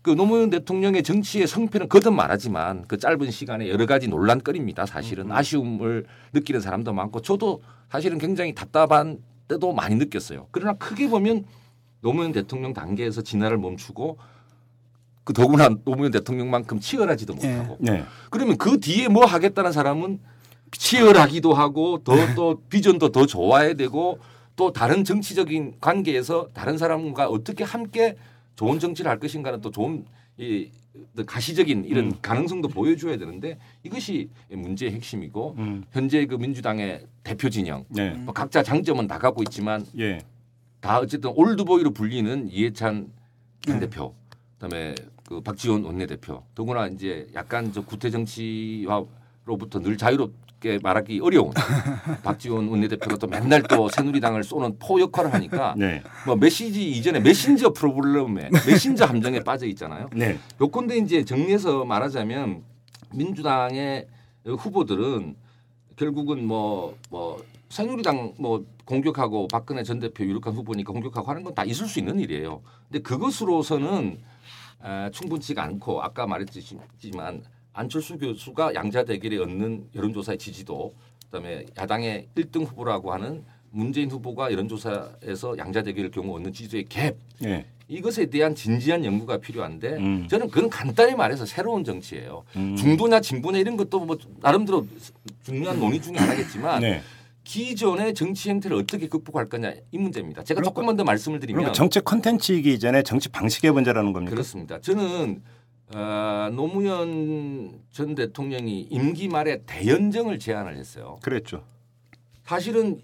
그 노무현 대통령의 정치의 성패는 거듭 말하지만 그 짧은 시간에 여러 가지 논란거리입니다. 사실은 아쉬움을 느끼는 사람도 많고 저도 사실은 굉장히 답답한 때도 많이 느꼈어요. 그러나 크게 보면 노무현 대통령 단계에서 진화를 멈추고 그 더구나 노무현 대통령만큼 치열하지도 못하고 네. 그러면 그 뒤에 뭐 하겠다는 사람은 치열하기도 하고 더또 비전도 더 좋아야 되고 또 다른 정치적인 관계에서 다른 사람과 어떻게 함께 좋은 정치를 할 것인가는 또 좋은 이 가시적인 이런 음. 가능성도 보여줘야 되는데 이것이 문제의 핵심이고 음. 현재 그 민주당의 대표 진영 네. 뭐 각자 장점은 나름 갖고 있지만 예. 다 어쨌든 올드보이로 불리는 이해찬 전 네. 대표, 그다음에 그 박지원 원내대표, 더구나 이제 약간 저 구태 정치화로부터 늘 자유롭게 말하기 어려운 박지원 원내대표가 또 맨날 또 새누리당을 쏘는 포 역할을 하니까 네. 뭐 메시지 이전에 메신저 problem에 메신저 함정에 빠져 있잖아요. 네. 요건데 이제 정리해서 말하자면 민주당의 후보들은 결국은 뭐뭐 새누리당 뭐 공격하고 박근혜 전 대표 유력한 후보니까 공격하고 하는 건 다 있을 수 있는 일이에요. 근데 그것으로서는 아, 충분치가 않고 아까 말했지만 안철수 교수가 양자 대결에 얻는 여론조사의 지지도 그다음에 야당의 1등 후보라고 하는 문재인 후보가 여론조사에서 양자 대결의 경우 얻는 지지도의 갭 네. 이것에 대한 진지한 연구가 필요한데 음. 저는 그건 간단히 말해서 새로운 정치예요. 음. 중도냐 진보냐 이런 것도 뭐 나름대로 중요한 논의 중에 하나겠지만 네. 기존의 정치 행태를 어떻게 극복할 거냐 이 문제입니다. 제가 조금만 더 말씀을 드리면 그러니까 정책 컨텐츠이기 이전에 정치 방식의 문제라는 겁니까? 그렇습니다. 저는 어, 노무현 전 대통령이 임기 말에 대연정을 제안을 했어요. 그랬죠. 사실은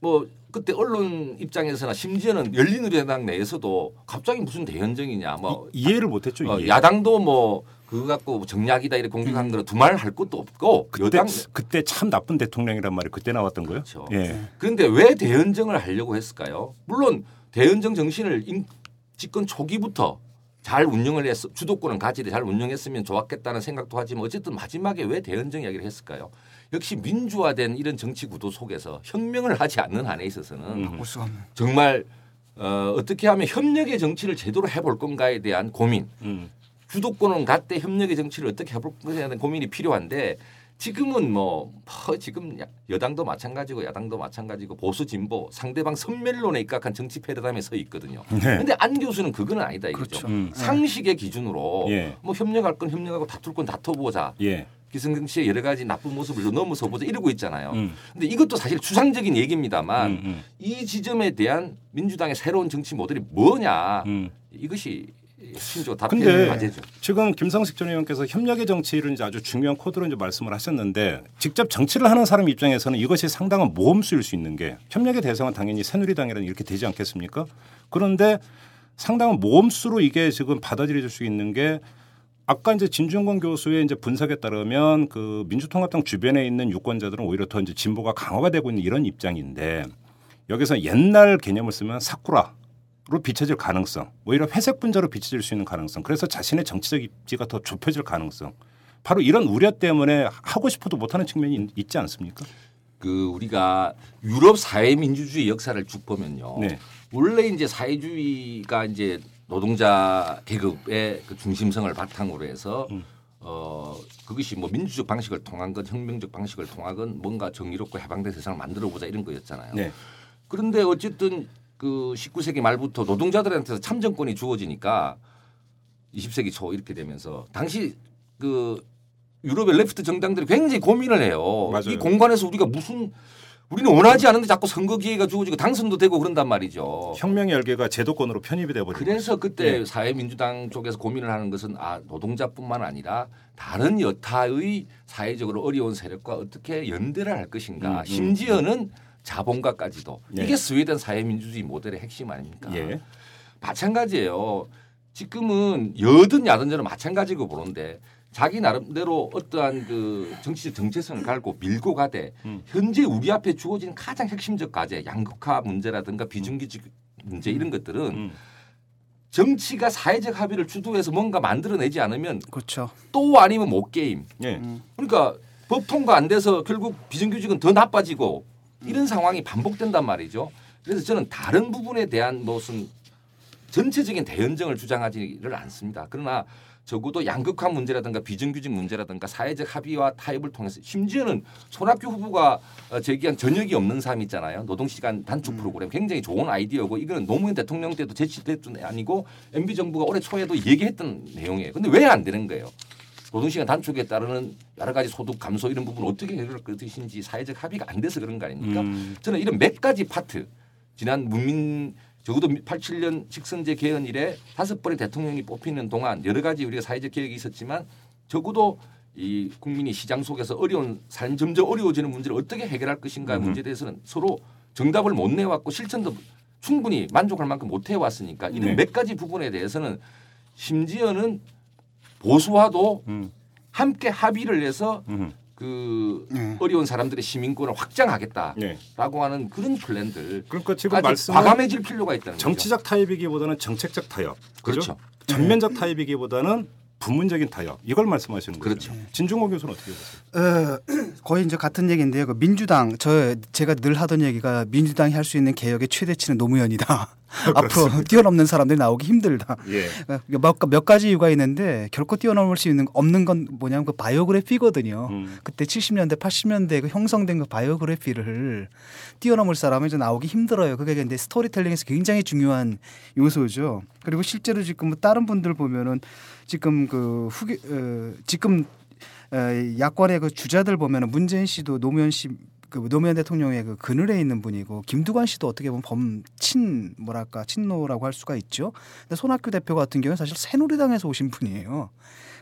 뭐 그때 언론 입장에서나 심지어는 열린우리당 내에서도 갑자기 무슨 대연정이냐 뭐 이, 해를 못했죠. 어. 야당도 뭐 그거 갖고 정략이다 이렇게 공격한 거는 두말 할 것도 없고 그때 여당 그때 참 나쁜 대통령이란 말이 그때 나왔던 거예요. 그렇죠. 예. 그런데 왜 대연정을 하려고 했을까요? 물론 대연정 정신을 임- 집권 초기부터 잘 운영을 했어 주도권은 가지되 잘 운영했으면 좋았겠다는 생각도 하지만 어쨌든 마지막에 왜 대연정 이야기를 했을까요? 역시 민주화된 이런 정치 구도 속에서 혁명을 하지 않는 한에 있어서는 음. 정말 어, 어떻게 하면 협력의 정치를 제대로 해볼 건가에 대한 고민 음. 주도권은 갖되 협력의 정치를 어떻게 해볼 것에 대한 고민이 필요한데 지금은 뭐, 뭐 지금 야- 여당도 마찬가지고 야당도 마찬가지고 보수 진보 상대방 선멸론에 입각한 정치 패러다임에 서 있거든요. 네. 근데 안 교수는 그거는 아니다 이거죠. 그렇죠. 음. 상식의 기준으로 예. 뭐 협력할 건 협력하고 다툴 건 다퉈보자. 예. 기성경 씨의 여러 가지 나쁜 모습을 넘어서 보자 이러고 있잖아요. 음. 근데 이것도 사실 추상적인 얘기입니다만 음, 음. 이 지점에 대한 민주당의 새로운 정치 모델이 뭐냐 음. 이것이 신조 근데 과제죠. 지금 김성식 전 의원께서 협력의 정치를 이제 아주 중요한 코드로 이제 말씀을 하셨는데 직접 정치를 하는 사람 입장에서는 이것이 상당한 모험수일 수 있는 게 협력의 대상은 당연히 새누리당이라는 이렇게 되지 않겠습니까? 그런데 상당한 모험수로 이게 지금 받아들여질 수 있는 게 아까 이제 진중권 교수의 이제 분석에 따르면 그 민주통합당 주변에 있는 유권자들은 오히려 더 이제 진보가 강화가 되고 있는 이런 입장인데 여기서 옛날 개념을 쓰면 사쿠라 로 비춰질 가능성, 오히려 회색 분자로 비춰질 수 있는 가능성, 그래서 자신의 정치적 입지가 더 좁혀질 가능성, 바로 이런 우려 때문에 하고 싶어도 못하는 측면이 있- 있지 않습니까? 그 우리가 유럽 사회 민주주의 역사를 쭉 보면요. 네. 원래 이제 사회주의가 이제 노동자 계급의 그 중심성을 바탕으로 해서 음. 어 그것이 뭐 민주적 방식을 통한 건 혁명적 방식을 통하건 뭔가 정의롭고 해방된 세상을 만들어 보자 이런 거였잖아요. 네. 그런데 어쨌든 그 19세기 말부터 노동자들한테서 참정권이 주어지니까 20세기 초 이렇게 되면서 당시 그 유럽의 레프트 정당들이 굉장히 고민을 해요. 맞아요. 이 공간에서 우리가 무슨 우리는 원하지 않은데 자꾸 선거 기회가 주어지고 당선도 되고 그런단 말이죠. 혁명의 열개가 제도권으로 편입이 돼버리고 그래서 그때 예. 사회민주당 쪽에서 고민을 하는 것은 아 노동자뿐만 아니라 다른 여타의 사회적으로 어려운 세력과 어떻게 연대를 할 것인가. 음, 음, 심지어는 자본가까지도 예. 이게 스웨덴 사회민주주의 모델의 핵심 아닙니까? 예. 마찬가지예요. 지금은 여든 야든 저는 마찬가지고 보는데 자기 나름대로 어떠한 그 정치적 정체성을 갈고 밀고 가되 음. 현재 우리 앞에 주어진 가장 핵심적 과제 양극화 문제라든가 비정규직 문제 이런 것들은 음. 정치가 사회적 합의를 주도해서 뭔가 만들어내지 않으면 그렇죠. 또 아니면 못 게임. 예. 그러니까 법 통과 안 돼서 결국 비정규직은 더 나빠지고 이런 상황이 반복된단 말이죠. 그래서 저는 다른 부분에 대한 무슨 전체적인 대연정을 주장하지를 않습니다. 그러나 적어도 양극화 문제라든가 비정규직 문제라든가 사회적 합의와 타협을 통해서 심지어는 손학규 후보가 어, 제기한 전역이 없는 삶 있잖아요. 노동시간 단축 프로그램 굉장히 좋은 아이디어고 이거는 노무현 대통령 때도 제시됐던 게 아니고 MB 정부가 올해 초에도 얘기했던 내용이에요. 근데 왜 안 되는 거예요? 노동시간 단축에 따르는 여러 가지 소득 감소 이런 부분 어떻게 해결할 것인지 사회적 합의가 안 돼서 그런 거 아닙니까? 음. 저는 이런 몇 가지 파트 지난 문민 적어도 87년 직선제 개헌 이래 다섯 번의 대통령이 뽑히는 동안 여러 가지 우리가 사회적 개혁이 있었지만 적어도 이 국민이 시장 속에서 어려운 삶 점점 어려워지는 문제를 어떻게 해결할 것인가 음. 문제에 대해서는 서로 정답을 못 내왔고 실천도 충분히 만족할 만큼 못 해왔으니까 이런 네. 몇 가지 부분에 대해서는 심지어는 보수와도 음. 함께 합의를 해서 음. 그 네. 어려운 사람들의 시민권을 확장하겠다라고 예. 하는 그런 플랜들 그러니까 지금 말씀은 과감해질 필요가 있다는 거죠. 정치적 타협이기보다는 정책적 타협. 그죠? 그렇죠. 전면적 타협이기보다는 부문적인 타협. 이걸 말씀하시는 거죠. 그렇죠. 진중권 교수는 어떻게 보세요? 어, 거의 이제 같은 얘기인데요. 그 민주당 저 제가 늘 하던 얘기가 민주당이 할 수 있는 개혁의 최대치는 노무현이다. 앞으로 뛰어넘는 사람들이 나오기 힘들다. 예. 몇, 몇 가지 이유가 있는데 결코 뛰어넘을 수 있는 없는 건 뭐냐면 그 바이오그래피거든요. 음. 그때 70년대 80년대 그 형성된 그 바이오그래피를 뛰어넘을 사람은 이제 나오기 힘들어요. 그게 근데 스토리텔링에서 굉장히 중요한 요소죠. 그리고 실제로 지금 뭐 다른 분들 보면은 지금 그 후기 어, 지금 어, 야권의 그 주자들 보면은 문재인 씨도 노무현 씨. 그 노무현 대통령의 그 그늘에 있는 분이고 김두관 씨도 어떻게 보면 범친 뭐랄까 친노라고 할 수가 있죠. 근데 손학규 대표 같은 경우는 사실 새누리당에서 오신 분이에요.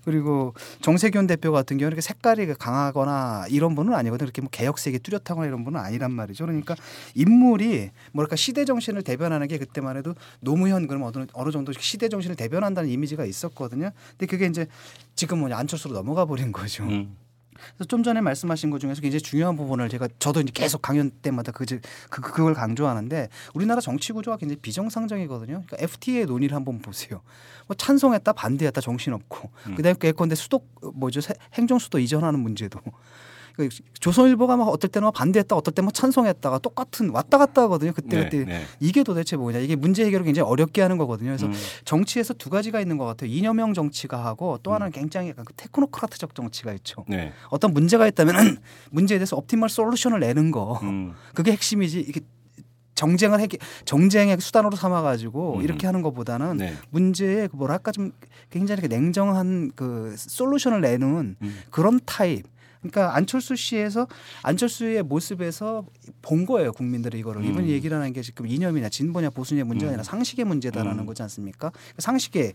그리고 정세균 대표 같은 경우는 색깔이 강하거나 이런 분은 아니거든요. 이렇게 뭐 개혁색이 뚜렷하거나 이런 분은 아니란 말이죠. 그러니까 인물이 뭐랄까 시대 정신을 대변하는 게 그때만 해도 노무현 그러면 어느, 어느 정도 시대 정신을 대변한다는 이미지가 있었거든요. 근데 그게 이제 지금 뭐냐 안철수로 넘어가 버린 거죠. 음. 그래서 좀 전에 말씀하신 것 중에서 굉장히 중요한 부분을 제가 저도 이제 계속 강연 때마다 그, 그 그걸 강조하는데 우리나라 정치 구조가 굉장히 비정상적이거든요. 그러니까 FTA 논의를 한번 보세요. 뭐 찬성했다 반대했다 정신없고 음. 그다음에 예컨대 수도 뭐죠 세- 행정 수도 이전하는 문제도 그 조선일보가 막 어떨 때는 막 반대했다 어떨 때는 막 찬성했다가 똑같은 왔다 갔다 하거든요. 그때 네, 그때 네. 이게 도대체 뭐냐 이게 문제 해결을 굉장히 어렵게 하는 거거든요. 그래서 음. 정치에서 두 가지가 있는 것 같아요. 이념형 정치가 하고 또 하나는 굉장히 약간 그 테크노크라트적 정치가 있죠. 네. 어떤 문제가 있다면 문제에 대해서 옵티멀 솔루션을 내는 거 음. 그게 핵심이지 이게 정쟁을 해결 정쟁의 수단으로 삼아 가지고 음. 이렇게 하는 것보다는 네. 문제에 그 뭐랄까 좀 굉장히 냉정한 그 솔루션을 내는 음. 그런 타입. 그러니까 안철수 씨에서 안철수의 모습에서 본 거예요 국민들이 이거를 음. 이번 얘기라는 게 지금 이념이나 진보냐 보수냐 문제가 아니라 상식의 문제다라는 음. 거지 않습니까? 상식에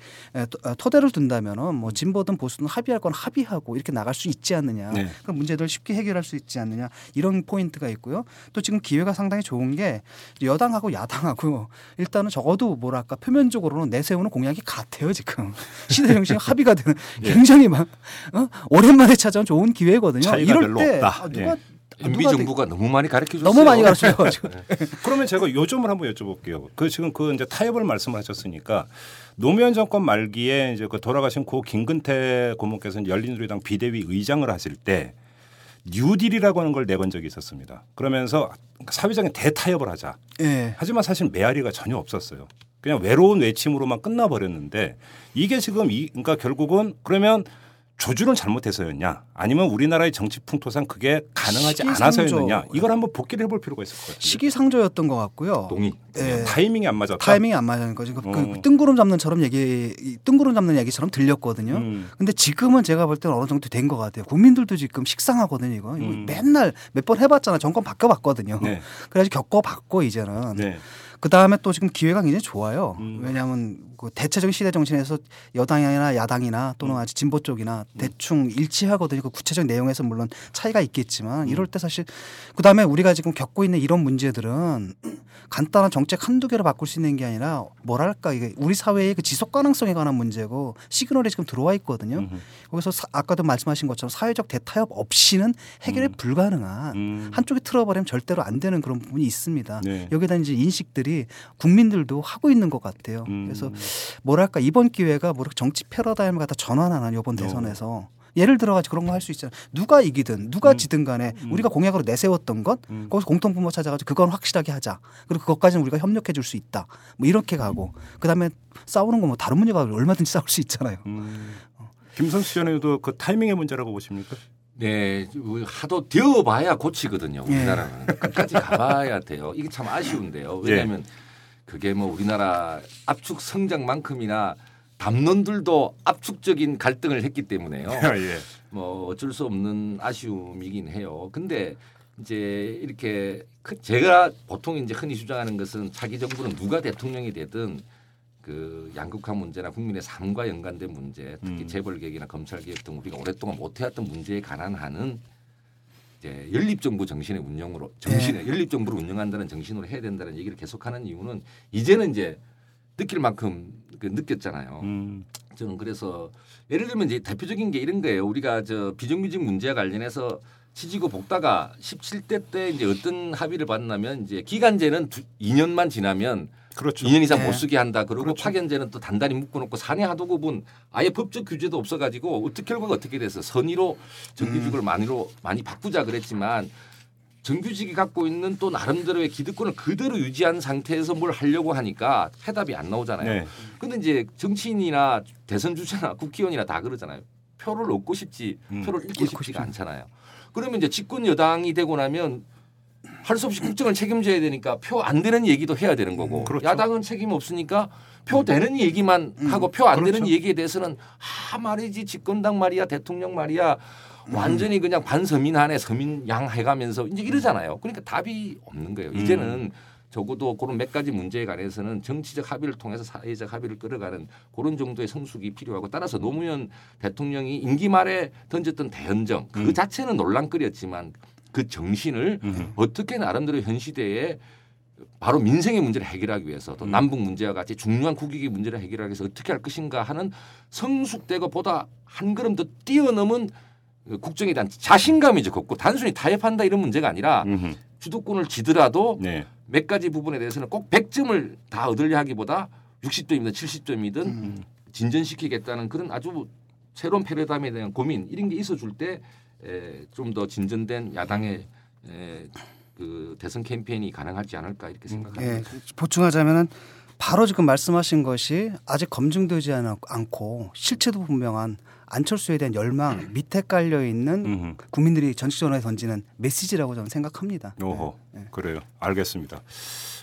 토- 어, 토대를 둔다면은 뭐 진보든 보수든 합의할 건 합의하고 이렇게 나갈 수 있지 않느냐 네. 그런 문제들을 쉽게 해결할 수 있지 않느냐 이런 포인트가 있고요. 또 지금 기회가 상당히 좋은 게 여당하고 야당하고 일단은 적어도 뭐랄까 표면적으로는 내세우는 공약이 같아요 지금 시대 정신 합의가 되는 예. 굉장히 막 어? 오랜만에 찾아온 좋은 기회거든요. 차이가 이럴 별로 때 없다. 아, 누가 예. MB 정부가 너무 많이 가르쳐 줬어요. 너무 많이 가르쳐가지고 그러면 제가 요점을 한번 여쭤볼게요. 그 지금 그 이제 타협을 말씀하셨으니까 노무현 정권 말기에 이제 그 돌아가신 고 김근태 고모께서 이제 열린우리당 비대위 의장을 하실 때 뉴딜이라고 하는 걸 내건 적이 있었습니다. 그러면서 사회적인 대타협을 하자. 예. 하지만 사실 메아리가 전혀 없었어요. 그냥 외로운 외침으로만 끝나버렸는데 이게 지금 이 그러니까 결국은 그러면 조준을 잘못해서였냐 아니면 우리나라의 정치 풍토상 그게 가능하지 시기상조. 않아서였느냐 이걸 한번 복기를 해볼 필요가 있을 것 같아요. 시기상조였던 것 같고요. 동의. 예. 타이밍이 안 맞았다. 타이밍이 안 맞는 거죠. 그, 어. 그 뜬구름 잡는처럼 얘기, 이 뜬구름 잡는 얘기처럼 들렸거든요. 음. 근데 지금은 제가 볼 때는 어느 정도 된 것 같아요. 국민들도 지금 식상하거든요. 이거 이거 음. 맨날 몇 번 해봤잖아. 정권 바꿔봤거든요. 네. 그래서 겪어봤고 이제는. 네. 그 다음에 또 지금 기회가 굉장히 좋아요. 음. 왜냐하면 그 대체적인 시대 정신에서 여당이나 야당이나 또는 아직 진보 쪽이나 대충 일치하거든요. 그 구체적 내용에서 물론 차이가 있겠지만 이럴 때 사실 그 다음에 우리가 지금 겪고 있는 이런 문제들은 간단한 정책 한두 개로 바꿀 수 있는 게 아니라 뭐랄까 이게 우리 사회의 그 지속 가능성에 관한 문제고 시그널이 지금 들어와 있거든요. 거기서 사- 아까도 말씀하신 것처럼 사회적 대타협 없이는 해결이 음. 불가능한 음. 한쪽이 틀어버리면 절대로 안 되는 그런 부분이 있습니다. 네. 여기다 이제 인식들이 국민들도 하고 있는 것 같아요. 음. 그래서 뭐랄까 이번 기회가 뭐랄까 정치 패러다임을 갖다 전환하는 이번 대선에서 예를 들어가지고 그런 거 할 수 있잖아요. 누가 이기든 누가 음. 지든 간에 음. 우리가 공약으로 내세웠던 것 음. 거기서 공통분모 찾아가지고 그건 확실하게 하자. 그리고 그것까지는 우리가 협력해 줄 수 있다. 뭐 이렇게 가고 그다음에 싸우는 거 뭐 다른 문제가 얼마든지 싸울 수 있잖아요. 음. 김선수 전에도 그 타이밍의 문제라고 보십니까? 네, 하도 되어봐야 고치거든요. 예. 우리나라는 끝까지 가봐야 돼요. 이게 참 아쉬운데요. 예. 왜냐하면 그게 뭐 우리나라 압축 성장만큼이나 담론들도 압축적인 갈등을 했기 때문에요. 예. 뭐 어쩔 수 없는 아쉬움이긴 해요. 근데 이제 이렇게 그 제가 보통 이제 흔히 주장하는 것은 차기 정부는 누가 대통령이 되든 그 양극화 문제나 국민의 삶과 연관된 문제, 특히 음. 재벌 개혁이나 검찰 개혁 등 우리가 오랫동안 못 해왔던 문제에 관한 하는 이제 연립 정부 정신의 운영으로 정신의 연립 정부를 운영한다는 정신으로 해야 된다는 얘기를 계속하는 이유는 이제는 이제 느낄 만큼 그 느꼈잖아요. 음. 저는 그래서 예를 들면 이제 대표적인 게 이런 거예요. 우리가 저 비정규직 문제와 관련해서 취지고 복다가 17대 때 이제 어떤 합의를 봤냐면 이제 기간제는 두, 2년만 지나면 그렇죠. 2년 이상 네. 못 쓰게 한다. 그리고 그렇죠. 파견제는 또 단단히 묶어놓고 사내 하도급은 아예 법적 규제도 없어가지고 어떻게 결과가 어떻게 돼서 선의로 정규직을 음. 많이로 많이 바꾸자 그랬지만 정규직이 갖고 있는 또 나름대로의 기득권을 그대로 유지한 상태에서 뭘 하려고 하니까 해답이 안 나오잖아요. 네. 근데 이제 정치인이나 대선 주자나 국회의원이나 다 그러잖아요. 표를 얻고 싶지 음. 표를 잃고 잃고 싶지가 않잖아요. 그러면 이제 집권 여당이 되고 나면 할 수 없이 국정을 책임져야 되니까 표 안 되는 얘기도 해야 되는 거고 음, 그렇죠. 야당은 책임 없으니까 표 되는 얘기만 하고 표 안 되는 그렇죠. 얘기에 대해서는 아 말이지 집권당 말이야 대통령 말이야 완전히 그냥 반서민 안에 서민 양 해가면서 이제 이러잖아요. 그러니까 답이 없는 거예요. 이제는 적어도 그런 몇 가지 문제에 관해서는 정치적 합의를 통해서 사회적 합의를 끌어가는 그런 정도의 성숙이 필요하고 따라서 노무현 대통령이 임기 말에 던졌던 대연정 그 음. 자체는 논란거리였지만 그 정신을 음. 어떻게 나름대로 현 시대에 바로 민생의 문제를 해결하기 위해서 또 음. 남북 문제와 같이 중요한 국익의 문제를 해결하기 위해서 어떻게 할 것인가 하는 성숙되고 보다 한 걸음 더 뛰어넘은 국정에 대한 자신감이 적었고 단순히 타협한다 이런 문제가 아니라 음흠. 주도권을 지더라도 네. 몇 가지 부분에 대해서는 꼭 100점을 다 얻으려 하기보다 60점이든 70점이든 진전시키겠다는 그런 아주 새로운 패러다임에 대한 고민 이런 게 있어 줄 때 좀 더 진전된 야당의 에, 그 대선 캠페인이 가능하지 않을까 이렇게 생각합니다. 예, 보충하자면은 바로 지금 말씀하신 것이 아직 검증되지 않- 않고 실체도 분명한 안철수에 대한 열망 밑에 깔려 있는. 국민들이 정치전에 던지는 메시지라고 저는 생각합니다. 오호 네. 그래요. 알겠습니다.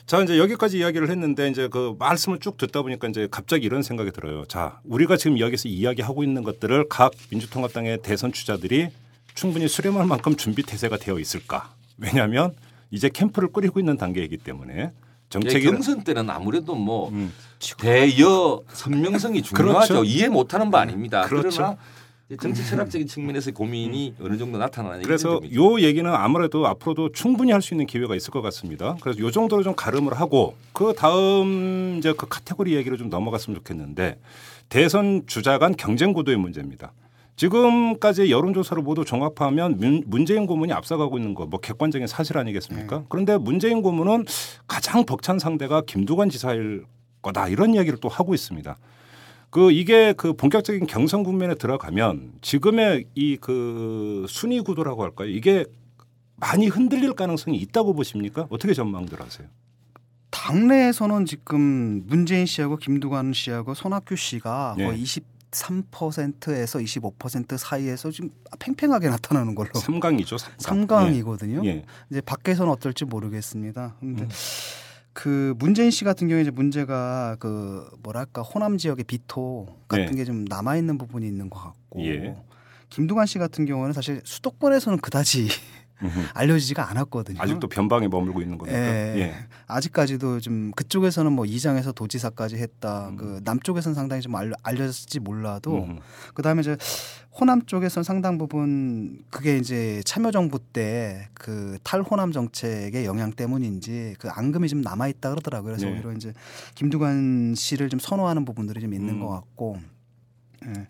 자 이제 여기까지 이야기를 했는데 이제 그 말씀을 쭉 듣다 보니까 이제 갑자기 이런 생각이 들어요. 자 우리가 지금 여기서 이야기하고 있는 것들을 각 민주통합당의 대선 주자들이 충분히 수렴할 만큼 준비 태세가 되어 있을까? 왜냐하면 이제 캠프를 꾸리고 있는 단계이기 때문에 예, 정책이 경선 때는 아무래도 뭐 음. 대여 선명성이 중요하죠. 그렇죠. 이해 못하는 바 아닙니다. 그렇죠. 그러나 이제 정치 철학적인 측면에서의 고민이 어느 정도 나타나는 그래서. 요 얘기는 아무래도 앞으로도 충분히 할 수 있는 기회가 있을 것 같습니다. 그래서 요 정도로 좀 가름을 하고 그 다음 이제 그 카테고리 얘기로 좀 넘어갔으면 좋겠는데 대선 주자 간 경쟁 구도의 문제입니다. 지금까지 여론조사를 모두 종합하면 문- 문재인 고문이 앞서가고 있는 거 뭐 객관적인 사실 아니겠습니까? 그런데 문재인 고문은 가장 벅찬 상대가 김두관 지사일 거다 이런 이야기를 또 하고 있습니다. 그 이게 그 본격적인 경선 국면에 들어가면 지금의 이 그 순위 구도라고 할까요? 이게 많이 흔들릴 가능성이 있다고 보십니까? 어떻게 전망들 하세요? 당내에서는 지금 문재인 씨하고 김두관 씨하고 손학규 씨가 네. 거의 23%에서 25% 사이에서 지금 팽팽하게 나타나는 걸로 삼강이죠 삼강이거든요. 예. 이제 밖에서는 어떨지 모르겠습니다. 근데 음. 그 문재인 씨 같은 경우에 이제 문제가 그 뭐랄까 호남 지역의 비토 같은 네. 게좀 남아 있는 부분이 있는 것 같고 예. 김두관 씨 같은 경우는 사실 수도권에서는 그다지. 알려지지가 않았거든요. 아직도 변방에 머물고 있는 겁니까? 예. 예. 아직까지도 좀 그쪽에서는 뭐 이장에서 도지사까지 했다. 음. 그 남쪽에서는 상당히 좀 알려, 알려졌을지 몰라도 음흠. 그다음에 이제 호남 쪽에서는 상당 부분 그게 이제 참여정부 때 그 탈호남 정책의 영향 때문인지 그 앙금이 좀 남아 있다 그러더라고요. 그래서 네. 오히려 이제 김두관 씨를 좀 선호하는 부분들이 좀 있는 음. 것 같고. 예.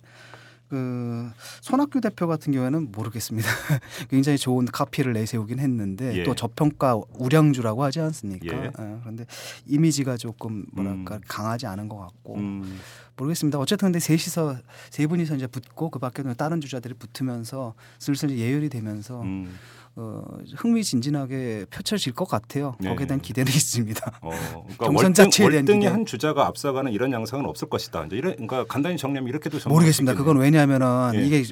그 손학규 대표 같은 경우에는 모르겠습니다. 굉장히 좋은 카피를 내세우긴 했는데 예. 또 저평가 우량주라고 하지 않습니까? 예. 예, 그런데 이미지가 조금 뭐랄까 음. 강하지 않은 것 같고 음. 모르겠습니다. 어쨌든 근데 셋이서 세 분이서 이제 붙고 그 밖에는 다른 주자들이 붙으면서 슬슬 예열이 되면서 음. 어, 흥미진진하게 펼쳐질 것 같아요. 네. 거기에 대한 기대는 있습니다. 어, 그러니까 경선 자체에 대한 월등히 기대. 한 주자가 앞서가는 이런 양상은 없을 것이다. 이제 이런 그러니까 간단히 정리하면 이렇게도 모르겠습니다. 그건 왜냐하면은 예. 이게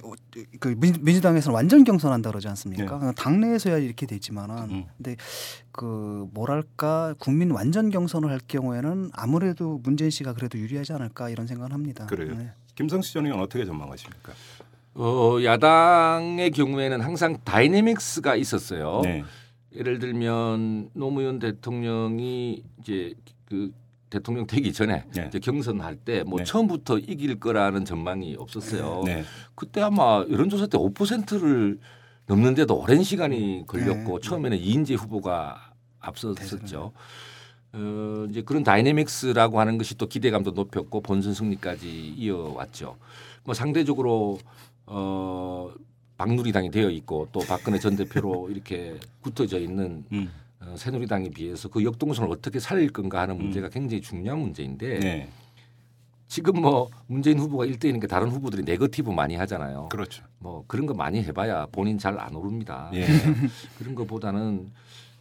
그 민- 민주당에서는 완전 경선한다 그러지 않습니까? 네. 당내에서야 이렇게 돼 있지만은 음. 근데 그 뭐랄까 국민 완전 경선을 할 경우에는 아무래도 문재인 씨가 그래도 유리하지 않을까 이런 생각을 합니다. 그래요. 네. 김성수 전 의원 어떻게 전망하십니까? 어, 야당의 경우에는 항상 다이내믹스가 있었어요. 네. 예를 들면 노무현 대통령이 이제 그 대통령 되기 전에 네. 이제 경선할 때뭐 네. 처음부터 이길 거라는 전망이 없었어요. 네. 그때 아마 여론조사 때 5%를 넘는데도 오랜 시간이 걸렸고 네. 처음에는 이인재 후보가 앞섰었죠. 어, 이제 그런 다이내믹스라고 하는 것이 또 기대감도 높였고 본선 승리까지 이어왔죠. 뭐 상대적으로 어, 박누리당이 되어 있고 또 박근혜 전 대표로 이렇게 굳어져 있는 음. 어, 새누리당에 비해서 그 역동성을 어떻게 살릴 건가 하는 문제가 굉장히 중요한 문제인데 네. 지금 뭐 문재인 후보가 1등이니까 다른 후보들이 네거티브 많이 하잖아요. 그렇죠. 뭐 그런 거 많이 해봐야 본인 잘 안 오릅니다. 예. 그런 것보다는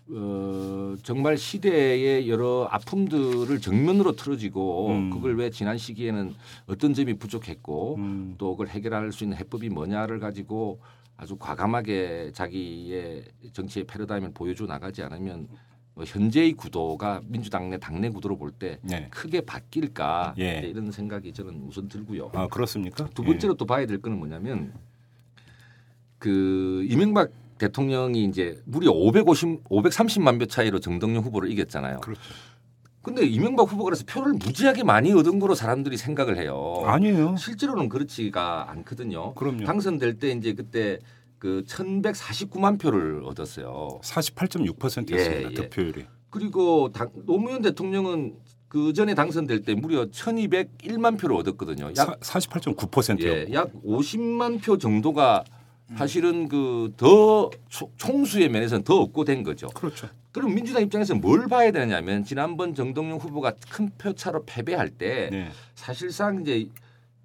어, 정말 시대의 여러 아픔들을 정면으로 틀어지고 음. 그걸 왜 지난 시기에는 어떤 점이 부족했고 음. 또 그걸 해결할 수 있는 해법이 뭐냐를 가지고 아주 과감하게 자기의 정치의 패러다임을 보여줘 나가지 않으면 뭐 현재의 구도가 민주당 내 당내 구도로 볼때 네. 크게 바뀔까 예. 이런 생각이 저는 우선 들고요. 아 그렇습니까? 두 번째로 또 봐야 될 거는 뭐냐면 그 이명박 대통령이 이제 무려 550 530만 표 차이로 정동영 후보를 이겼잖아요. 예. 그렇죠. 근데 이명박 후보가 그래서 표를 무지하게 많이 얻은 거로 사람들이 생각을 해요. 아니에요. 실제로는 그렇지가 않거든요. 그럼요. 당선될 때 이제 그때 그 1149만 표를 얻었어요. 48.6%였습니다. 예, 예. 득표율이. 그리고 당, 노무현 대통령은 그 전에 당선될 때 무려 1201만 표를 얻었거든요. 약 사, 48.9%요. 예, 약 50만 표 정도가 사실은 그 더 총수의 면에서는 더 없고 된 거죠. 그렇죠. 그럼 민주당 입장에서 뭘 봐야 되냐면 지난번 정동영 후보가 큰 표차로 패배할 때 네. 사실상 이제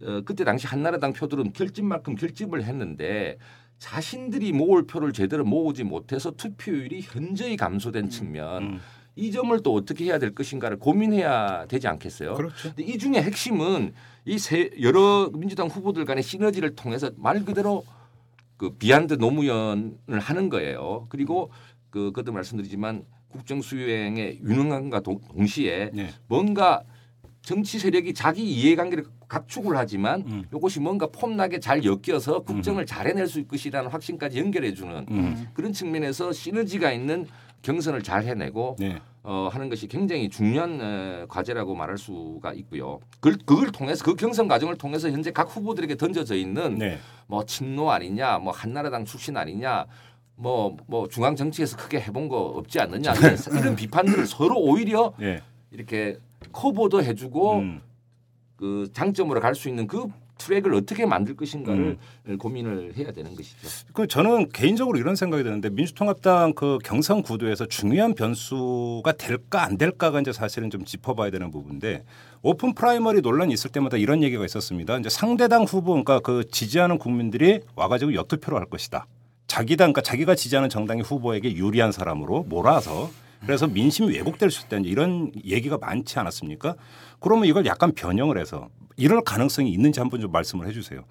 어, 그때 당시 한나라당 표들은 결집만큼 결집을 했는데 자신들이 모을 표를 제대로 모으지 못해서 투표율이 현저히 감소된 측면 음. 이 점을 또 어떻게 해야 될 것인가를 고민해야 되지 않겠어요? 그렇죠. 근데 이 중에 핵심은 이 세 여러 민주당 후보들 간의 시너지를 통해서 말 그대로 그 비한드 노무현을 하는 거예요. 그리고 그 그도 말씀드리지만 국정 수행의 유능함과 동- 동시에 네. 뭔가 정치 세력이 자기 이해관계를 각축을 하지만 음. 이것이 뭔가 폼나게 잘 엮여서 국정을 잘 해낼 수 있을 것이라는 확신까지 연결해주는 음. 그런 측면에서 시너지가 있는 경선을 잘 해내고 네. 어, 하는 것이 굉장히 중요한 에, 과제라고 말할 수가 있고요. 그걸, 그걸 통해서 그 경선 과정을 통해서 현재 각 후보들에게 던져져 있는 네. 뭐 친노 아니냐, 뭐 한나라당 출신 아니냐, 뭐뭐 중앙 정치에서 크게 해본 거 없지 않느냐 이런, 이런 비판들을 서로 오히려 네. 이렇게 커버도 해주고 음. 그 장점으로 갈 수 있는 그 트랙을 어떻게 만들 것인가를 고민을 해야 되는 것이죠. 그 저는 개인적으로 이런 생각이 드는데 민주통합당 그 경선 구도에서 중요한 변수가 될까 안 될까가 이제 사실은 좀 짚어봐야 되는 부분인데 open primary 논란이 있을 때마다 이런 얘기가 있었습니다. 이제 상대당 후보 그러니까 그 지지하는 국민들이 와가지고 역투표로 할 것이다. 자기 당 그러니까 자기가 지지하는 정당의 후보에게 유리한 사람으로 몰아서 그래서 민심이 왜곡될 수 있다 이제 이런 얘기가 많지 않았습니까? 그러면 이걸 약간 변형을 해서 이럴 가능성이 있는지 한번 좀 말씀을 해주세요.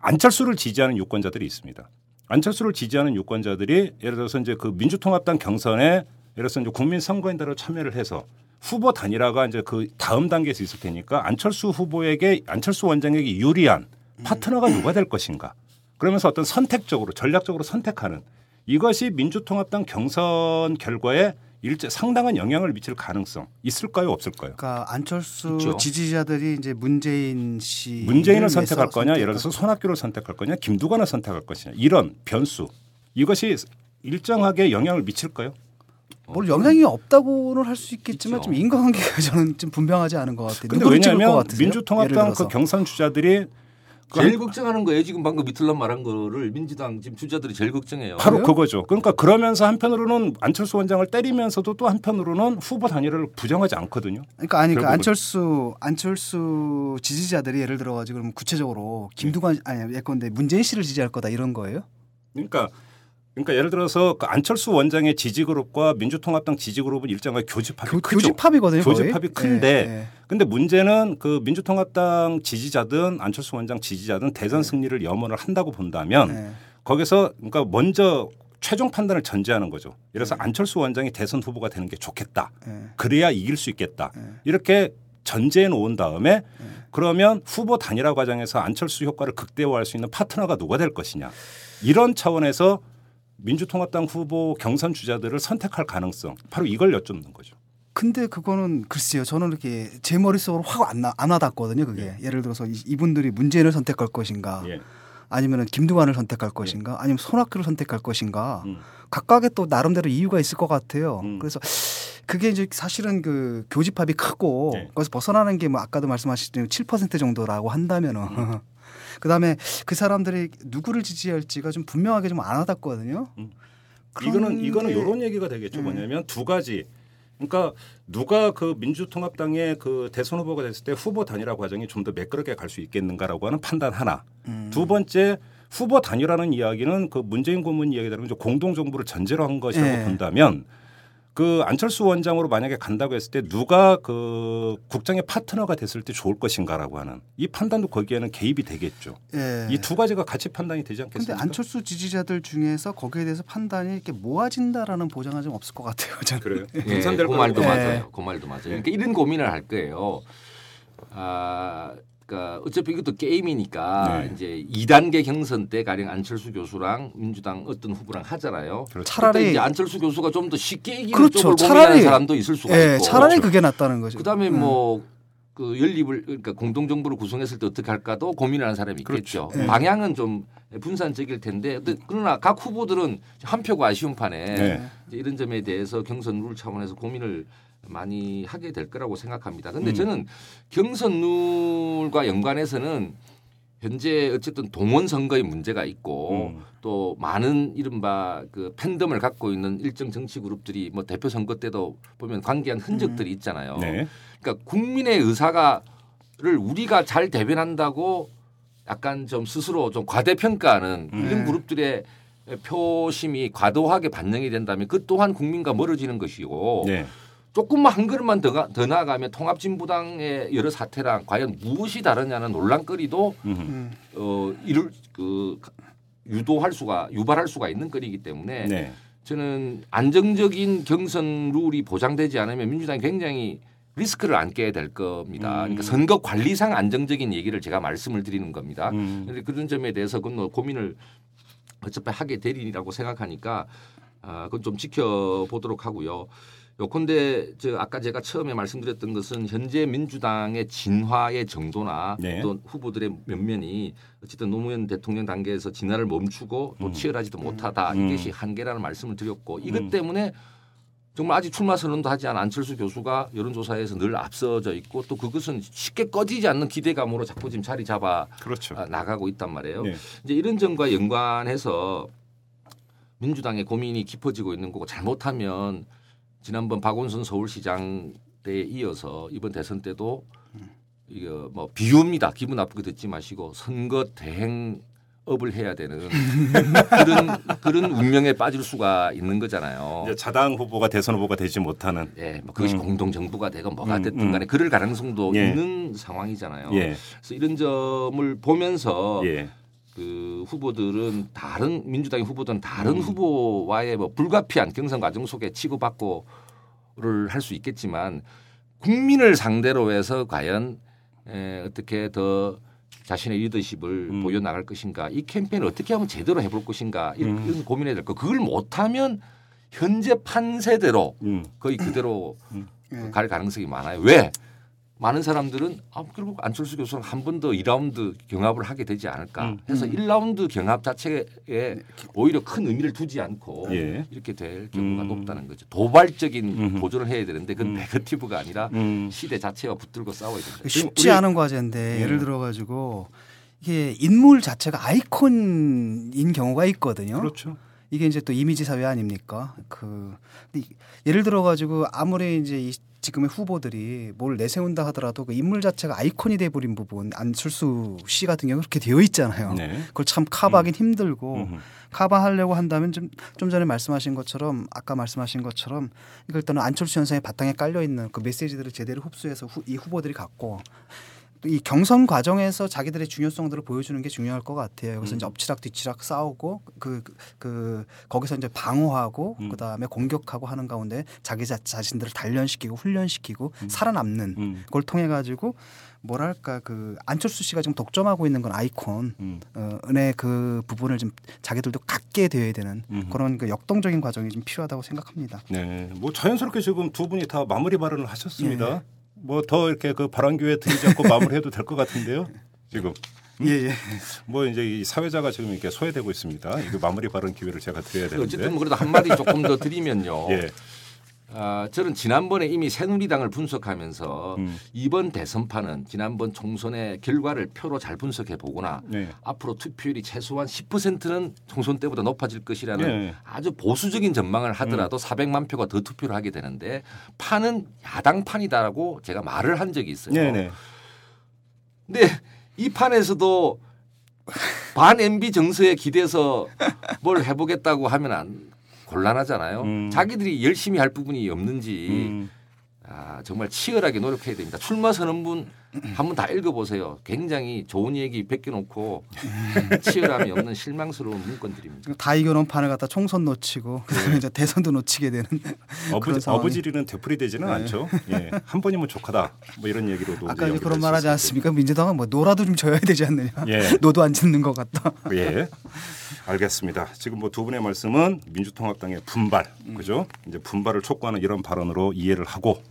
안철수를 지지하는 유권자들이 있습니다. 안철수를 지지하는 유권자들이 예를 들어서 이제 그 민주통합당 경선에 예를 들어서 이제 국민 선거인단으로 참여를 해서 후보 단일화가 이제 그 다음 단계에서 있을 테니까 안철수 후보에게 안철수 원장에게 유리한 파트너가 누가 될 것인가. 그러면서 어떤 선택적으로 전략적으로 선택하는 이것이 민주통합당 경선 결과에 일제 상당한 영향을 미칠 가능성 있을까요 없을까요? 그러니까 안철수 있죠. 지지자들이 이제 문재인 씨 문재인을 선택할 거냐, 예를 들어서 손학규를 선택할 거냐, 김두관을 선택할 것이냐 이런 변수 이것이 일정하게 영향을 미칠까요? 뭘 영향이 없다고는 할 수 있겠지만 있죠. 좀 인과관계가 저는 좀 분명하지 않은 것 같아요. 근데 왜냐하면 민주통합당. 그 경선 주자들이 그 제일 한- 걱정하는 거예요. 지금 방금 미틀럼 말한 거를 민주당 지금 주자들이 제일 걱정해요. 바로 그래요? 그거죠. 그러니까 그러면서 한편으로는 안철수 원장을 때리면서도 또 한편으로는 후보 단일화를 부정하지 않거든요. 그러니까 아니 그 결국은. 안철수 안철수 지지자들이 예를 들어 가지고 그럼 구체적으로 김두관 아니 예컨대 문재인 씨를 지지할 거다 이런 거예요? 그러니까 그러니까 예를 들어서 그 안철수 원장의 지지 그룹과 민주통합당 지지 그룹은 일정하게 교집합이 교, 크죠. 교집합이거든요. 교집합이 큰데 예, 예. 근데 문제는 그 민주통합당 지지자든 안철수 원장 지지자든 대선 승리를 염원을 한다고 본다면 예. 거기서 그러니까 먼저 최종 판단을 전제하는 거죠. 예를 네. 들어서 안철수 원장이 대선 후보가 되는 게 좋겠다. 예. 그래야 이길 수 있겠다. 네. 이렇게 전제해 놓은 다음에 그러면 후보 단일화 과정에서 안철수 효과를 극대화할 수 있는 파트너가 누가 될 것이냐. 이런 차원에서 민주통합당 후보 경선 주자들을 선택할 가능성 바로 이걸 여쭙는 거죠. 근데 그거는 글쎄요. 저는 이렇게 제 머릿속으로 확안 안 와닿거든요. 그게 예 를 들어서 이- 이분들이 문재인을 선택할 것인가, 예. 아니면 김두관을 선택할 것인가, 아니면 손학규를 선택할 것인가. 음. 각각의 또 나름대로 이유가 있을 것 같아요. 음. 그래서 그게 이제 사실은 그 교집합이 크고 네. 거기서 벗어나는 게 뭐 아까도 말씀하셨지만 7% 정도라고 한다면은 음. 그다음에 그 사람들이 누구를 지지할지가 좀 분명하게 좀 안 와닿거든요. 음. 이거는 이거는 이런 얘기가 되겠죠. 음. 뭐냐면 두 가지. 그러니까 누가 그 민주통합당의 그 대선 후보가 됐을 때 후보 단일화 과정이 좀 더 매끄럽게 갈 수 있겠는가라고 하는 판단 하나. 음. 두 번째 후보 단일화는 이야기는 그 문재인 고문 이야기대로 공동 정부를 전제로 한 것이라고 예. 본다면 그 안철수 원장으로 만약에 간다고 했을 때 누가 그 국장의 파트너가 됐을 때 좋을 것인가라고 하는 이 판단도 거기에는 개입이 되겠죠. 예. 이두 가지가 같이 판단이 되지 근데 않겠습니까? 안철수 지지자들 중에서 거기에 대해서 판단이 이렇게 모아진다라는 보장은 좀 없을 것 같아요. 저는. 그래요. 예, 분산될 그 말도. 예. 맞아요. 그 말도 맞아요. 그러니까 이런 고민을 할 거예요. 아, 그러니까 어차피 이것도 게임이니까 네. 이제 2단계 경선 때 가령 안철수 교수랑 민주당 어떤 후보랑 하잖아요. 그렇죠. 차라리- 이제 안철수 교수가 좀 더 쉽게 이기는 그렇죠. 쪽을 차라리- 고민하는 사람도 있을 수가 예, 있고. 차라리 그게 낫다는 거죠. 그다음에 음. 뭐그 연립을 그러니까 공동 정부를 구성했을 때 어떻게 할까도 고민하는 사람이 있겠죠. 그렇죠. 예. 방향은 좀 분산적일 텐데 그러나 각 후보들은 한 표가 아쉬운 판에 네. 이런 점에 대해서 경선 룰 차원에서 고민을 많이 하게 될 거라고 생각합니다. 근데 음. 저는 경선 룰과 연관해서는 현재 어쨌든 동원 선거의 문제가 있고 음. 또 많은 이른바 그 팬덤을 갖고 있는 일정 정치 그룹들이 뭐 대표 선거 때도 보면 관계한 흔적들이 있잖아요. 네. 그러니까 국민의 의사가를 우리가 잘 대변한다고 약간 좀 스스로 좀 과대평가하는 음. 이런 네. 그룹들의 표심이 과도하게 반영이 된다면 그 또한 국민과 멀어지는 것이고 네. 조금만 한 걸음만 더, 가, 더 나아가면 통합진보당의 여러 사태랑 과연 무엇이 다르냐는 논란거리도 음. 어 이를 그 유도할 수가 유발할 수가 있는 거리이기 때문에 네. 저는 안정적인 경선 룰이 보장되지 않으면 민주당이 굉장히 리스크를 안게 될 겁니다. 음. 그러니까 선거 관리상 안정적인 얘기를 제가 말씀을 드리는 겁니다. 음. 그런데 그런 점에 대해서 그건 뭐 고민을 어차피 하게 되리라고 생각하니까 아, 그건 좀 지켜보도록 하고요. 요컨대 저 아까 제가 처음에 말씀드렸던 것은 현재 민주당의 진화의 정도나 네. 또 후보들의 면면이 어쨌든 노무현 대통령 단계에서 진화를 멈추고 또 음. 치열하지도 못하다 음. 이것이 한계라는 말씀을 드렸고 이것 음. 때문에 정말 아직 출마 선언도 하지 않은 안철수 교수가 여론조사에서 늘 앞서져 있고 또 그것은 쉽게 꺼지지 않는 기대감으로 자꾸 지금 자리 잡아 그렇죠. 아, 나가고 있단 말이에요. 네. 이제 이런 점과 연관해서 민주당의 고민이 깊어지고 있는 거고 잘못하면 지난번 박원순 서울시장 때에 이어서 이번 대선 때도 이거 뭐 비유입니다. 기분 나쁘게 듣지 마시고 선거 대행 업을 해야 되는 그런 그런 운명에 빠질 수가 있는 거잖아요. 이제 자당 후보가 대선 후보가 되지 못하는 예, 뭐 그것이 음. 공동 정부가 되건 뭐가 음, 됐든 간에 음. 그럴 가능성도 예. 있는 상황이잖아요. 예. 그래서 이런 점을 보면서 예. 그 후보들은 다른 민주당의 후보들은 다른 음. 후보와의 뭐 불가피한 경선 과정 속에 치고받고를 할 수 있겠지만 국민을 상대로 해서 과연 에, 어떻게 더 자신의 리더십을 음. 보여 나갈 것인가 이 캠페인을 어떻게 하면 제대로 해볼 것인가 이런, 음. 고민해야 될 거. 그걸 못하면 현재 판세대로 음. 거의 그대로 예. 갈 가능성이 많아요. 왜? 많은 사람들은 아, 결국 안철수 교수는 한 번 더 2라운드 경합을 하게 되지 않을까 음. 해서 1라운드 경합 자체에 오히려 큰 의미를 두지 않고 예. 이렇게 될 경우가 음. 높다는 거죠. 도발적인 음흠. 도전을 해야 되는데 그건 음. 네거티브가 아니라 음. 시대 자체와 붙들고 싸워야 된다. 쉽지 않은 과제인데 예. 예를 들어 가지고 이게 인물 자체가 아이콘인 경우가 있거든요. 그렇죠. 이게 이제 또 이미지 사회 아닙니까? 그 예를 들어 가지고 아무리 이제 이 지금의 후보들이 뭘 내세운다 하더라도 그 인물 자체가 아이콘이 돼버린 부분 안철수 씨 같은 경우 그렇게 되어 있잖아요. 네. 그걸 참 커버하긴 힘들고 음흠. 커버하려고 한다면 좀, 좀 전에 말씀하신 것처럼 아까 말씀하신 것처럼 일단은 안철수 현상의 바탕에 깔려 있는 그 메시지들을 제대로 흡수해서 후, 이 후보들이 갖고 또 이 경선 과정에서 자기들의 중요성들을 보여주는 게 중요할 것 같아요. 그래서 음. 이제 엎치락 뒤치락 싸우고 그, 그, 그 거기서 이제 방어하고 음. 그다음에 공격하고 하는 가운데 자기 자, 자신들을 단련시키고 훈련시키고 음. 살아남는 음. 그걸 통해 가지고 뭐랄까 그 안철수 씨가 지금 독점하고 있는 건 아이콘 음. 어, 은의 그 부분을 좀 자기들도 갖게 되어야 되는 음. 그런 그 역동적인 과정이 좀 필요하다고 생각합니다. 네, 뭐 자연스럽게 지금 두 분이 다 마무리 발언을 하셨습니다. 예. 뭐 더 이렇게 그 발언 기회 드리지 않고 마무리해도 될 것 같은데요. 지금 예, 예. 뭐 이제 이 사회자가 지금 이렇게 소외되고 있습니다. 이거 마무리 발언 기회를 제가 드려야 되는데. 어쨌든 뭐 그래도 한 마디 조금 더 드리면요. 예. 아, 저는 지난번에 이미 새누리당을 분석하면서 음. 이번 대선판은 지난번 총선의 결과를 표로 잘 분석해 보거나 네. 앞으로 투표율이 최소한 10%는 총선 때보다 높아질 것이라는 네. 아주 보수적인 전망을 하더라도 400만 표가 더 투표를 하게 되는데 판은 야당판이다라고 제가 말을 한 적이 있어요. 네, 네. 근데 이 판에서도 반 MB 정서에 기대서 뭘 해보겠다고 하면 안 곤란하잖아요. 음. 자기들이 열심히 할 부분이 없는지 음. 아, 정말 치열하게 노력해야 됩니다. 출마 선언문 한번 다 읽어보세요. 굉장히 좋은 얘기 베껴놓고 치열함이 없는 실망스러운 문건들입니다. 다 이겨놓은 판을 갖다 총선 놓치고 그다음에 이제 대선도 놓치게 되는 어부지, 어부지리는 되풀이되지는 않죠. 예. 한 번이면 족하다. 뭐 이런 얘기로도 아까 그런 수말 하지 있을 않습니까? 민주당은 뭐 노라도 좀 져야 되지 않느냐. 예. 노도 안 짓는 것 같다. 예. 알겠습니다. 지금 뭐 두 분의 말씀은 민주통합당의 분발, 그죠? 이제 분발을 촉구하는 이런 발언으로 이해를 하고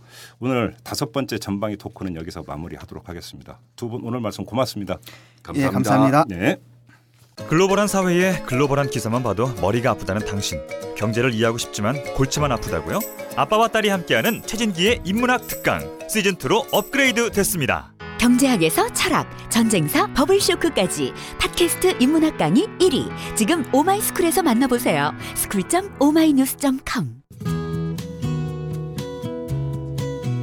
오늘 다섯 번째 전방위 토크는 여기서 마무리하도록 하겠습니다. 두 분 오늘 말씀 고맙습니다. 감사합니다. 예, 감사합니다. 네. 글로벌한 사회에 글로벌한 기사만 봐도 머리가 아프다는 당신. 경제를 이해하고 싶지만 골치만 아프다고요? 아빠와 딸이 함께하는 최진기의 인문학 특강 시즌 2로 업그레이드 됐습니다. 경제학에서 철학, 전쟁사, 버블쇼크까지 팟캐스트 인문학 강의 1위. 지금 오마이스쿨에서 만나보세요. school.oma이뉴스.com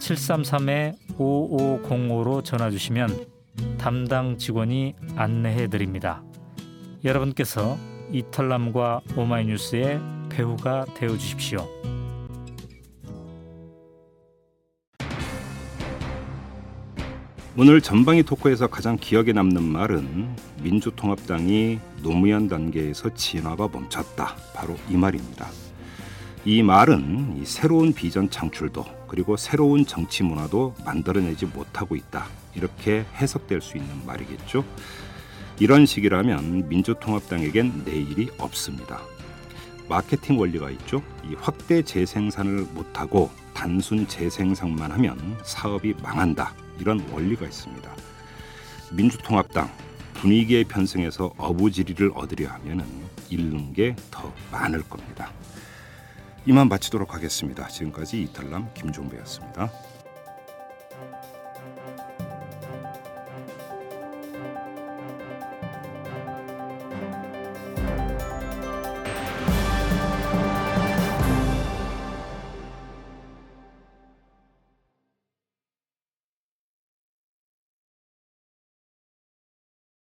733-5505로 전화 주시면 담당 직원이 안내해 드립니다. 여러분께서 이털남과 오마이뉴스의 배우가 되어 주십시오. 오늘 전방위 토크에서 가장 기억에 남는 말은 민주통합당이 노무현 단계에서 진화가 멈췄다. 바로 이 말입니다. 이 말은 이 새로운 비전 창출도 그리고 새로운 정치 문화도 만들어내지 못하고 있다. 이렇게 해석될 수 있는 말이겠죠. 이런 식이라면 민주통합당에겐 내일이 없습니다. 마케팅 원리가 있죠. 이 확대 재생산을 못하고 단순 재생산만 하면 사업이 망한다. 이런 원리가 있습니다. 민주통합당 분위기의 편승에서 어부지리를 얻으려 하면은 잃는 게 더 많을 겁니다. 이만 마치도록 하겠습니다. 지금까지 이탈남 김종배였습니다.